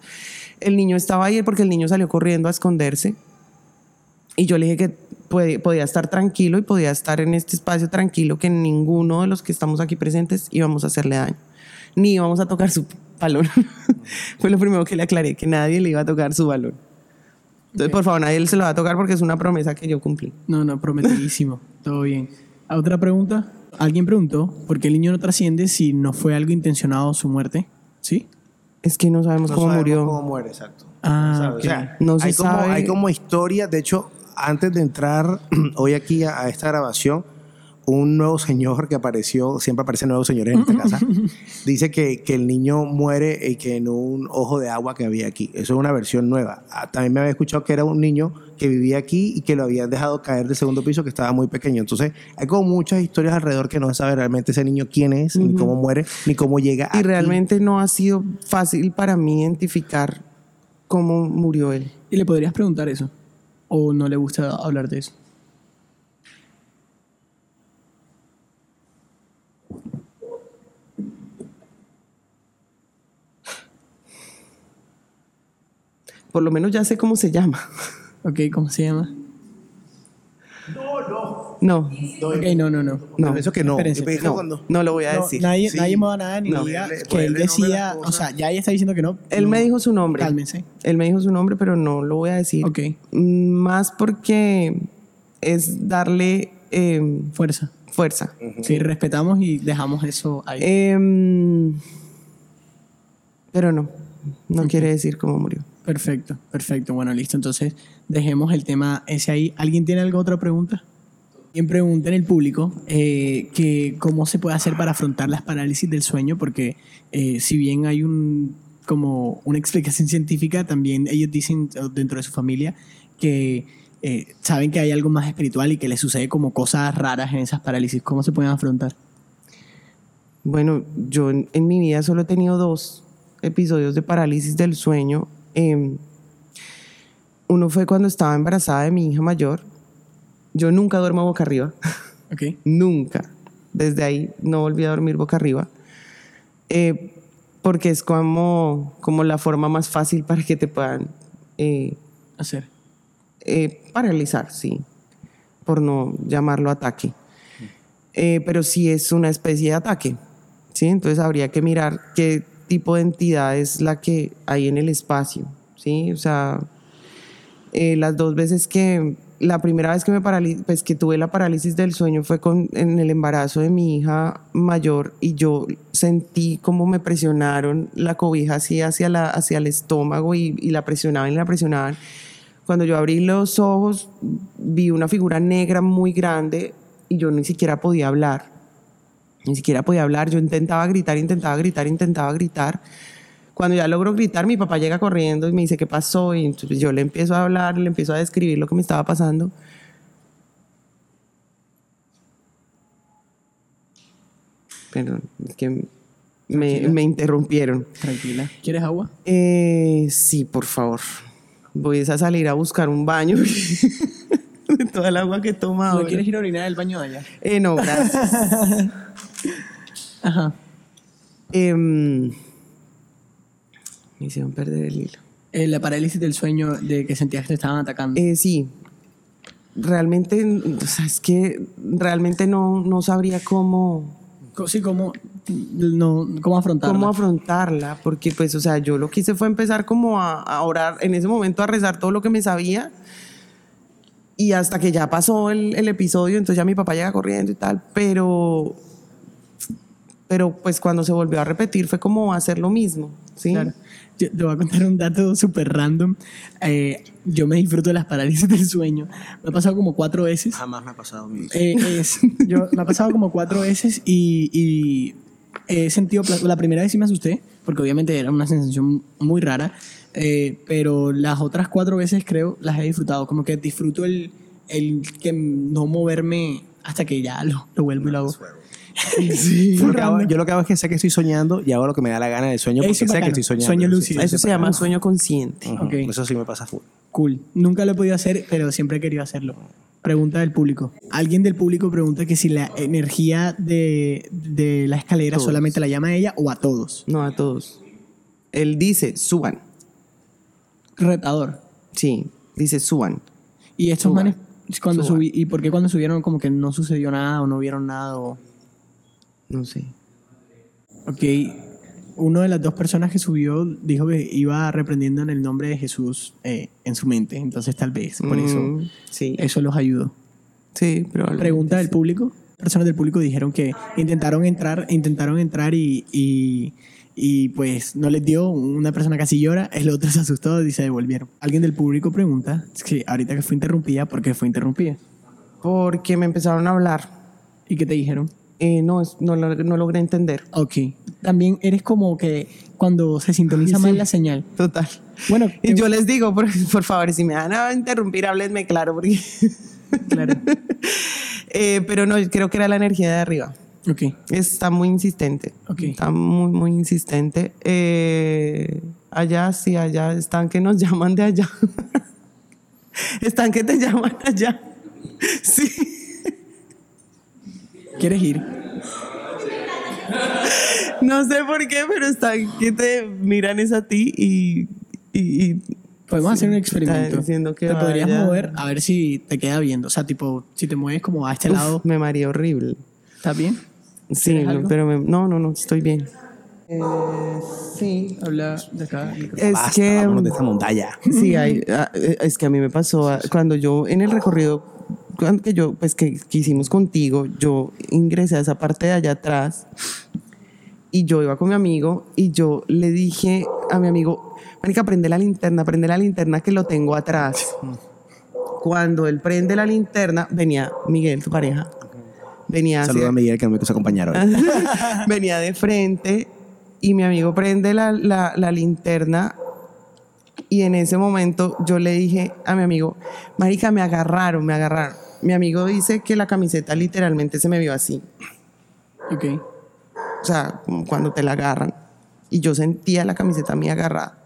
El niño estaba ahí porque el niño salió corriendo a esconderse. Y yo le dije que podía estar tranquilo y podía estar en este espacio tranquilo, que ninguno de los que estamos aquí presentes íbamos a hacerle daño, ni íbamos a tocar su balón. Fue lo primero que le aclaré, que nadie le iba a tocar su balón. Entonces, por favor, nadie se lo va a tocar porque es una promesa que yo cumplí. No, no, prometidísimo. Todo bien. ¿A ¿Otra pregunta? Alguien preguntó, ¿por qué el niño no trasciende si no fue algo intencionado su muerte? ¿Sí? Es que no sabemos No cómo sabemos murió. cómo muere, exacto. Ah, ¿Sabes? ok. O sea, No se hay, como, sabe. hay como historia. De hecho, antes de entrar hoy aquí a, a esta grabación, un nuevo señor que apareció, siempre aparecen nuevos señores en esta casa, dice que, que el niño muere y que en un ojo de agua que había aquí. Eso es una versión nueva. Ah, También me había escuchado que era un niño que vivía aquí y que lo habían dejado caer del segundo piso que estaba muy pequeño. Entonces, hay como muchas historias alrededor que no se sabe realmente ese niño quién es, ni cómo muere, ni cómo llega Y aquí. realmente no ha sido fácil para mí identificar cómo murió él. ¿Y le podrías preguntar eso? ¿O no le gusta hablar de eso? Por lo menos ya sé cómo se llama. Ok, ¿cómo se llama? No, Ok, no, no, no. no. Eso que no. Me no, no lo voy a No, decir. nadie, Sí. nadie mueva nada ni No. diga Ponerle- que él a decía, o sea, ya ella está diciendo que no. Él no, me dijo su nombre. Cálmense. Él me dijo su nombre, pero no lo voy a decir. Ok, Más porque es darle eh, fuerza. fuerza. Sí, respetamos y dejamos eso ahí. Em, pero no, no quiere decir cómo murió. Perfecto, perfecto. Bueno, listo. Entonces, dejemos el tema ese ahí. ¿Alguien tiene alguna otra pregunta? Alguien pregunta en el público eh, que cómo se puede hacer para afrontar las parálisis del sueño, porque eh, si bien hay un como una explicación científica, también ellos dicen dentro de su familia que eh, saben que hay algo más espiritual y que les sucede como cosas raras en esas parálisis. ¿Cómo se pueden afrontar? Bueno, yo en mi vida solo he tenido dos episodios de parálisis del sueño. Em, uno fue cuando estaba embarazada de mi hija mayor. Yo nunca duermo boca arriba, Ok. nunca. Desde ahí no volví a dormir boca arriba. Eh, porque es como, como la forma más fácil para que te puedan eh, Hacer. eh, paralizar, sí, por no llamarlo ataque. Eh, pero sí es una especie de ataque, ¿sí? Entonces habría que mirar qué tipo de entidad es la que hay en el espacio, ¿sí? O sea, eh, las dos veces que, la primera vez que me pues que tuve la parálisis del sueño fue con, en el embarazo de mi hija mayor y yo sentí como me presionaron la cobija así hacia, la, hacia el estómago y, y la presionaban y la presionaban. Cuando yo abrí los ojos, vi una figura negra muy grande y yo ni siquiera podía hablar. Ni siquiera podía hablar. Yo intentaba gritar, intentaba gritar, intentaba gritar. Cuando ya logro gritar, mi papá llega corriendo y me dice qué pasó. Y entonces yo le empiezo a hablar, le empiezo a describir lo que me estaba pasando. Perdón, es que me, me interrumpieron. Tranquila. ¿Quieres agua? Eh, sí, por favor. Voy a salir a buscar un baño. de toda el agua que he tomado. ¿No quieres ir a orinar al baño de allá? Eh, no, gracias. Ajá. Em, me hicieron perder el hilo. Eh, la parálisis del sueño de que sentías que te estaban atacando. Eh, sí, realmente, o sea, es que realmente no, no sabría cómo, sí, ¿cómo, no, cómo afrontarla? cómo afrontarla, porque pues, o sea, yo lo que hice fue empezar como a, a orar, en ese momento a rezar todo lo que me sabía, y hasta que ya pasó el, el episodio, entonces ya mi papá llega corriendo y tal, pero, pero pues cuando se volvió a repetir fue como hacer lo mismo, ¿sí? Claro. Yo te voy a contar un dato súper random. Eh, yo me disfruto de las parálisis del sueño. Me ha pasado como cuatro veces. Jamás me ha pasado mi Eh, es- yo, me ha pasado como cuatro veces y, y he sentido... La primera vez sí me asusté, porque obviamente era una sensación muy rara, eh, pero las otras cuatro veces creo las he disfrutado. Como que disfruto el, el que no moverme hasta que ya lo, lo vuelvo y lo hago. Yo lo, que hago, yo lo que hago es que sé que estoy soñando y hago lo que me da la gana del sueño porque sé que estoy soñando. Sueño lúcido. Eso se llama sueño consciente. Eso sí me pasa full. Cool. Nunca lo he podido hacer, pero siempre he querido hacerlo. Pregunta del público. Alguien del público pregunta que si la energía de, de la escalera Todos. solamente la llama a ella o a todos. No a todos. Él dice, suban. Retador. Sí, dice, suban. Y estos Suban. manes, cuando Suban. subí, ¿y por qué cuando subieron como que no sucedió nada o no vieron nada? O... No sé. Ok, uno de las dos personas que subió dijo que iba reprendiendo en el nombre de Jesús eh, en su mente, entonces tal vez por eso Mm, Sí, eso los ayudó. sí, pero... Pregunta del público. Personas del público dijeron que intentaron entrar, intentaron entrar y, y, y, pues no les dio. Una persona casi llora, el otro se asustó y se devolvieron. Alguien del público pregunta, es que ahorita que fue interrumpida, ¿por qué fue interrumpida? Porque me empezaron a hablar. ¿Y qué te dijeron? Eh, no, no, no logré entender. Ok. También eres como que cuando se sintoniza Sí. mal la señal. Total. Bueno, Y yo les digo, por, por favor, si me van a interrumpir, háblenme claro, porque... claro. Eh, pero no, creo que era la energía de arriba. Está muy insistente. Está muy, muy insistente. Eh, allá, sí, allá están que nos llaman de allá. están que te llaman allá. Sí. ¿Quieres ir? No sé por qué, pero están que te miran es a ti y. y- y- Podemos hacer un está experimento. que te podrías mover a ver si te queda viendo. O sea, tipo, si te mueves como a este Uf, lado, me maría horrible. ¿estás bien? Sí, pero me- no, no, no, estoy bien. Eh, sí. Habla de acá. Es Basta, que. de esta montaña. Sí, hay, ah, eh, es que a mí me pasó ah, cuando yo en el recorrido cuando que yo pues que, que hicimos contigo, yo ingresé a esa parte de allá atrás y yo iba con mi amigo y yo le dije a mi amigo, marica, prende la linterna, prende la linterna que lo tengo atrás. Cuando él prende la linterna, venía Miguel, tu pareja, venía hacia- Saludos a Miguel que me quiso acompañar hoy. venía de frente y mi amigo prende la, la- la linterna y en ese momento yo le dije a mi amigo, marica, me agarraron, me agarraron. Mi amigo dice que la camiseta literalmente se me vio así, Ok. o sea, como cuando te la agarran. Y yo sentía la camiseta mía agarrada.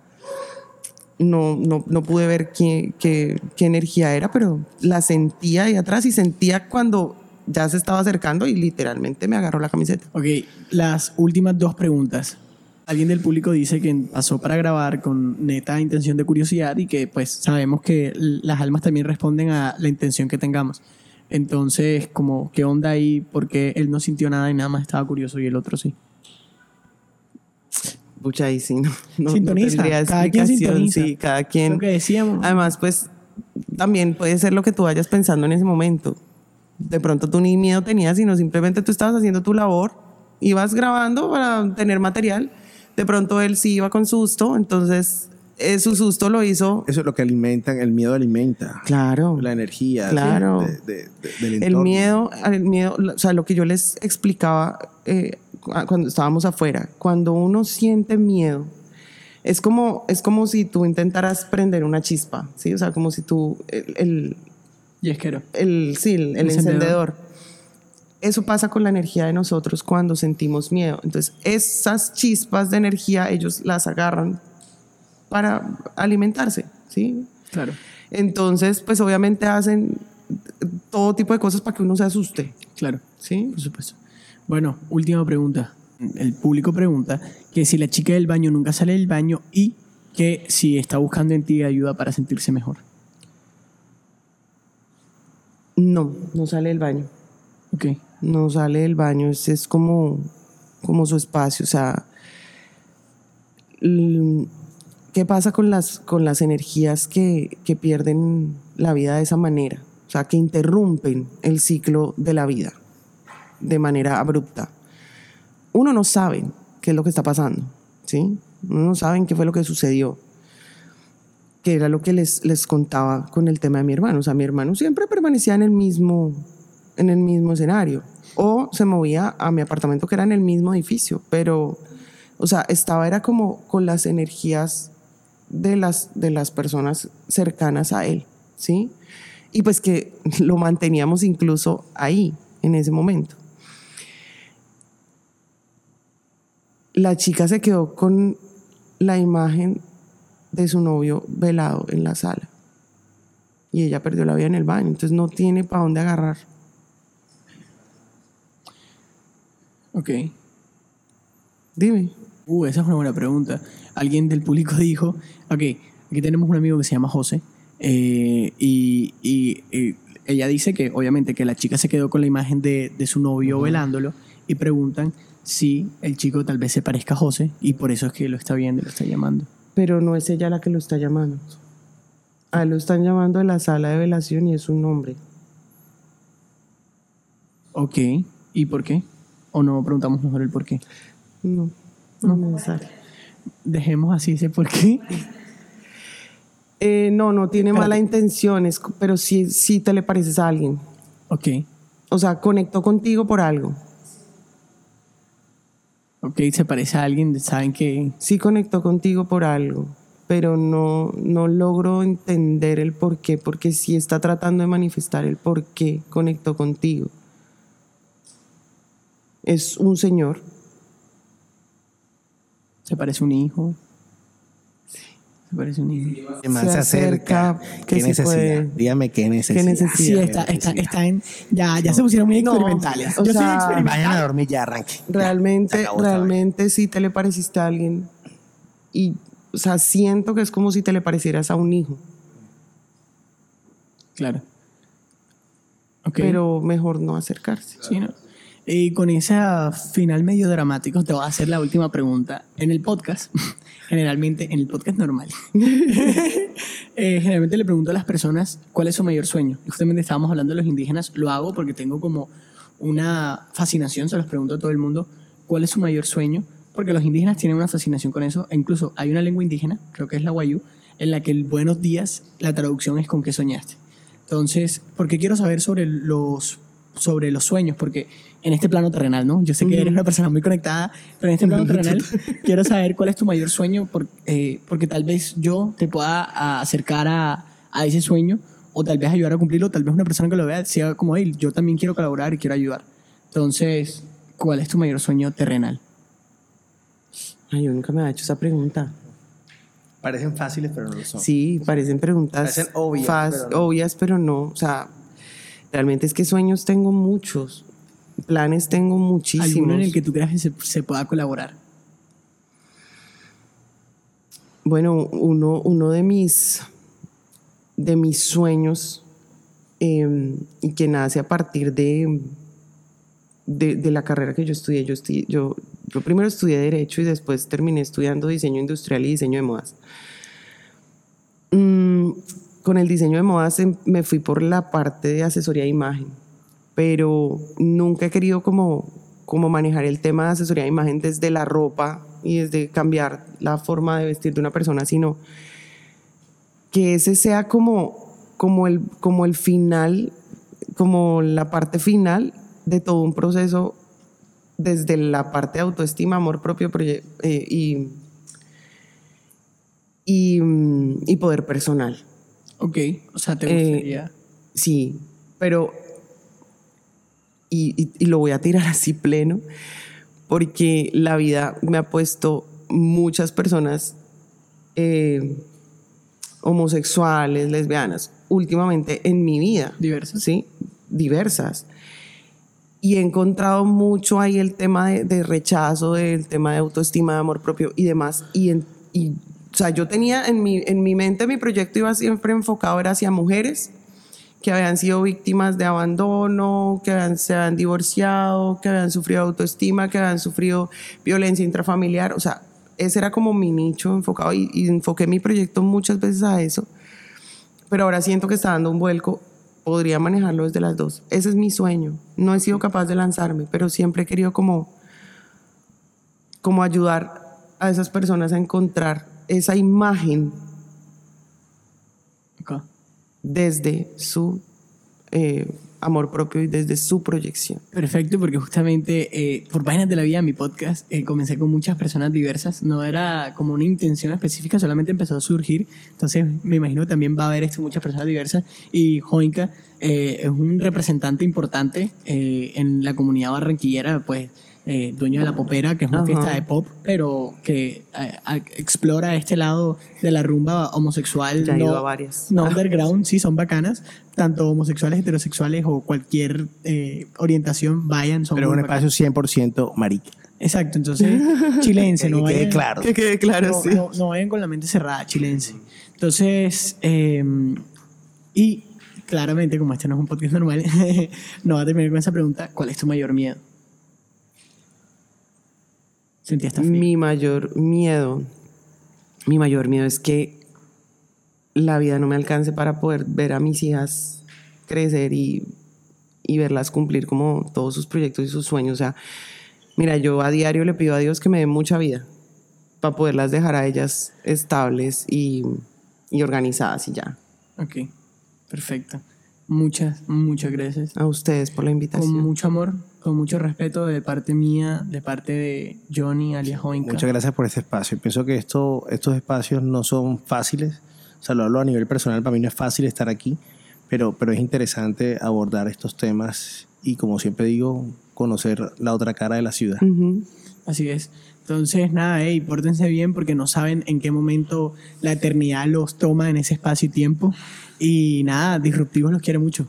No, no, no pude ver qué, qué, qué energía era, pero la sentía ahí atrás y sentía cuando ya se estaba acercando y literalmente me agarró la camiseta. Ok, las últimas dos preguntas. Alguien del público dice que pasó para grabar con neta intención de curiosidad y que pues sabemos que las almas también responden a la intención que tengamos. Entonces, como, ¿qué onda ahí? Porque él no sintió nada y nada más estaba curioso y el otro sí. Pucha, ahí sí, no, no, Sintoniza, no cada quien sintoniza. Sí, cada quien. Lo que decíamos. Además, pues, también puede ser lo que tú vayas pensando en ese momento. De pronto tú ni miedo tenías, sino simplemente tú estabas haciendo tu labor, ibas grabando para tener material. De pronto él sí iba con susto, entonces eh, su susto lo hizo. Eso es lo que alimentan, el miedo alimenta Claro. la energía Claro. de- de- de- del El miedo, el miedo, o sea, lo que yo les explicaba eh, cu- cuando estábamos afuera, cuando uno siente miedo, es como, es como si tú intentaras prender una chispa, ¿sí? O sea, como si tú, el, el, Yesquero. el- sí, el, el Encendedor. encendedor. Eso pasa con la energía de nosotros cuando sentimos miedo. Entonces, esas chispas de energía ellos las agarran para alimentarse, ¿sí? Claro. Entonces, pues obviamente hacen todo tipo de cosas para que uno se asuste, Claro. ¿sí? Por supuesto. Bueno, última pregunta. El público pregunta que si la chica del baño nunca sale del baño y que si está buscando en ti ayuda para sentirse mejor. No, no sale del baño. Ok. No sale del baño. Ese es como, como su espacio. O sea, ¿qué pasa con las, con las energías que, que pierden la vida de esa manera? O sea, que interrumpen el ciclo de la vida de manera abrupta. Uno no sabe qué es lo que está pasando, ¿sí? Uno no sabe qué fue lo que sucedió. Que era lo que les, les contaba con el tema de mi hermano. O sea, mi hermano siempre permanecía en el mismo, en el mismo escenario. O se movía a mi apartamento que era en el mismo edificio. Pero, o sea, estaba era como con las energías de las, de las personas cercanas a él, ¿sí? Y pues que lo manteníamos incluso ahí, en ese momento. La chica se quedó con la imagen de su novio velado en la sala. y ella perdió la vida en el baño, entonces no tiene para dónde agarrar. Ok. Dime. Uh, esa es una buena pregunta. Alguien del público dijo, ok, aquí tenemos un amigo que se llama José eh, y, y- y ella dice que obviamente que la chica se quedó con la imagen de, de su novio velándolo y preguntan si el chico tal vez se parezca a José y por eso es que lo está viendo y lo está llamando. Pero no es ella la que lo está llamando. A él lo están llamando de la sala de velación y es un hombre. Ok, ¿y por qué? ¿O no preguntamos mejor el por qué? No, no, es necesario. Dejemos así ese por qué. Eh, no, no tiene mala intención, es- pero sí, sí te le pareces a alguien. Ok, O sea, conectó contigo por algo. Ok, se parece a alguien, saben que... Sí conectó contigo por algo, pero no, no logro entender el por qué, porque sí está tratando de manifestar el por qué conectó contigo. Es un señor, Se parece un hijo. Se parece un hijo. ¿Qué más se acerca? que ¿Qué necesidad? puede. Dígame qué necesidad. necesidad? Sí, está, está, está en... Ya, ya se pusieron muy No, experimentales. o Yo soy sea, experimental. Vayan a dormir ya, arranque. Se realmente, realmente sí te le pareciste a alguien. Y, o sea, siento que es como si te le parecieras a un hijo, Claro. Pero mejor no acercarse. Sí, ¿no? Y con ese final medio dramático te voy a hacer la última pregunta. En el podcast, generalmente, en el podcast normal, eh, generalmente le pregunto a las personas cuál es su mayor sueño. Justamente estábamos hablando de los indígenas, lo hago porque tengo como una fascinación, se los pregunto a todo el mundo, ¿cuál es su mayor sueño? Porque los indígenas tienen una fascinación con eso, e incluso hay una lengua indígena, creo que es la Wayuu, en la que el buenos días, la traducción es con qué soñaste. Entonces, porque quiero saber sobre los, sobre los sueños, porque en este plano terrenal, ¿no? Yo sé que eres una persona muy conectada, pero en este plano terrenal quiero saber cuál es tu mayor sueño, por- eh, porque tal vez yo te pueda a- acercar a, a ese sueño, o tal vez ayudar a cumplirlo, tal vez una persona que lo vea sea como él, yo también quiero colaborar y quiero ayudar. Entonces, ¿cuál es tu mayor sueño terrenal? Ay, yo nunca me había hecho esa pregunta. Parecen fáciles, pero no lo son. Sí, parecen preguntas Parecen obvias, fas- pero no. obvias, pero no. O sea, realmente es que sueños tengo muchos. Planes tengo muchísimos. Alguno en el que tú creas que se, se pueda colaborar. Bueno, uno, uno de mis de mis sueños eh, y que nace a partir de, de, de la carrera que yo estudié. Yo, estudié yo, yo primero estudié Derecho y después terminé estudiando Diseño Industrial y Diseño de Modas. Mm, con el diseño de modas em- me fui por la parte de asesoría de imagen, pero nunca he querido como, como manejar el tema de asesoría de imagen desde la ropa y desde cambiar la forma de vestir de una persona, sino que ese sea como, como, el, como el final, como la parte final de todo un proceso desde la parte de autoestima, amor propio eh, y, y, y poder personal. Ok, o sea, te Eh, gustaría... Sí, pero. Y, y- y lo voy a tirar así pleno, porque la vida me ha puesto muchas personas eh, homosexuales, lesbianas, últimamente en mi vida. Diversas. Sí, diversas. Y he encontrado mucho ahí el tema de, de rechazo, del tema de autoestima, de amor propio y demás. Y, en- y, o sea, yo tenía en mi, en mi mente, mi proyecto iba siempre enfocado era hacia mujeres que habían sido víctimas de abandono, que habían, se habían divorciado, que habían sufrido autoestima, que habían sufrido violencia intrafamiliar. O sea, ese era como mi nicho enfocado y, y enfoqué mi proyecto muchas veces a eso. Pero ahora siento que está dando un vuelco. Podría manejarlo desde las dos. Ese es mi sueño. No he sido capaz de lanzarme, pero siempre he querido como, como ayudar a esas personas a encontrar esa imagen Ok. Desde su eh, amor propio y desde su proyección. Perfecto, porque justamente eh, por Vainas de la Vida, mi podcast, eh, comencé con muchas personas diversas. No era como una intención específica, solamente empezó a surgir. Entonces, me imagino también va a haber esto muchas personas diversas. Y Joinka eh, es un representante importante eh, en la comunidad barranquillera, pues eh, dueño de La Popera, que es una Ajá. fiesta de pop, pero que eh, a- explora este lado de la rumba homosexual. Ya he no, ido a varias. no underground, sí, son bacanas. Tanto homosexuales, heterosexuales o cualquier eh, orientación, vayan, son Pero un espacio 100% marica. Exacto, entonces, chilense, Que no quede vayan, claro. Que quede claro, no, sí. no- no vayan con la mente cerrada, chilense. Entonces, eh, y claramente, como este no es un podcast normal, no va a terminar con esa pregunta, ¿cuál es tu mayor miedo? Mi mayor miedo, mi mayor miedo es que la vida no me alcance para poder ver a mis hijas crecer y, y verlas cumplir como todos sus proyectos y sus sueños. O sea, mira, yo a diario le pido a Dios que me dé mucha vida para poderlas dejar a ellas estables y, y organizadas y ya. Ok, perfecto. Muchas, muchas gracias. A ustedes por la Con invitación. mucho amor, con mucho respeto de parte mía, de parte de Johnny, alias Joinka. Muchas gracias por este espacio. Pienso que esto, estos espacios no son fáciles. O sea, lo hablo a nivel personal, para mí no es fácil estar aquí, pero, pero es interesante abordar estos temas y, como siempre digo, conocer la otra cara de la ciudad. Así es. Entonces, nada, hey, pórtense bien porque no saben en qué momento la eternidad los toma en ese espacio y tiempo. Y nada, Disruptivos los quiere mucho.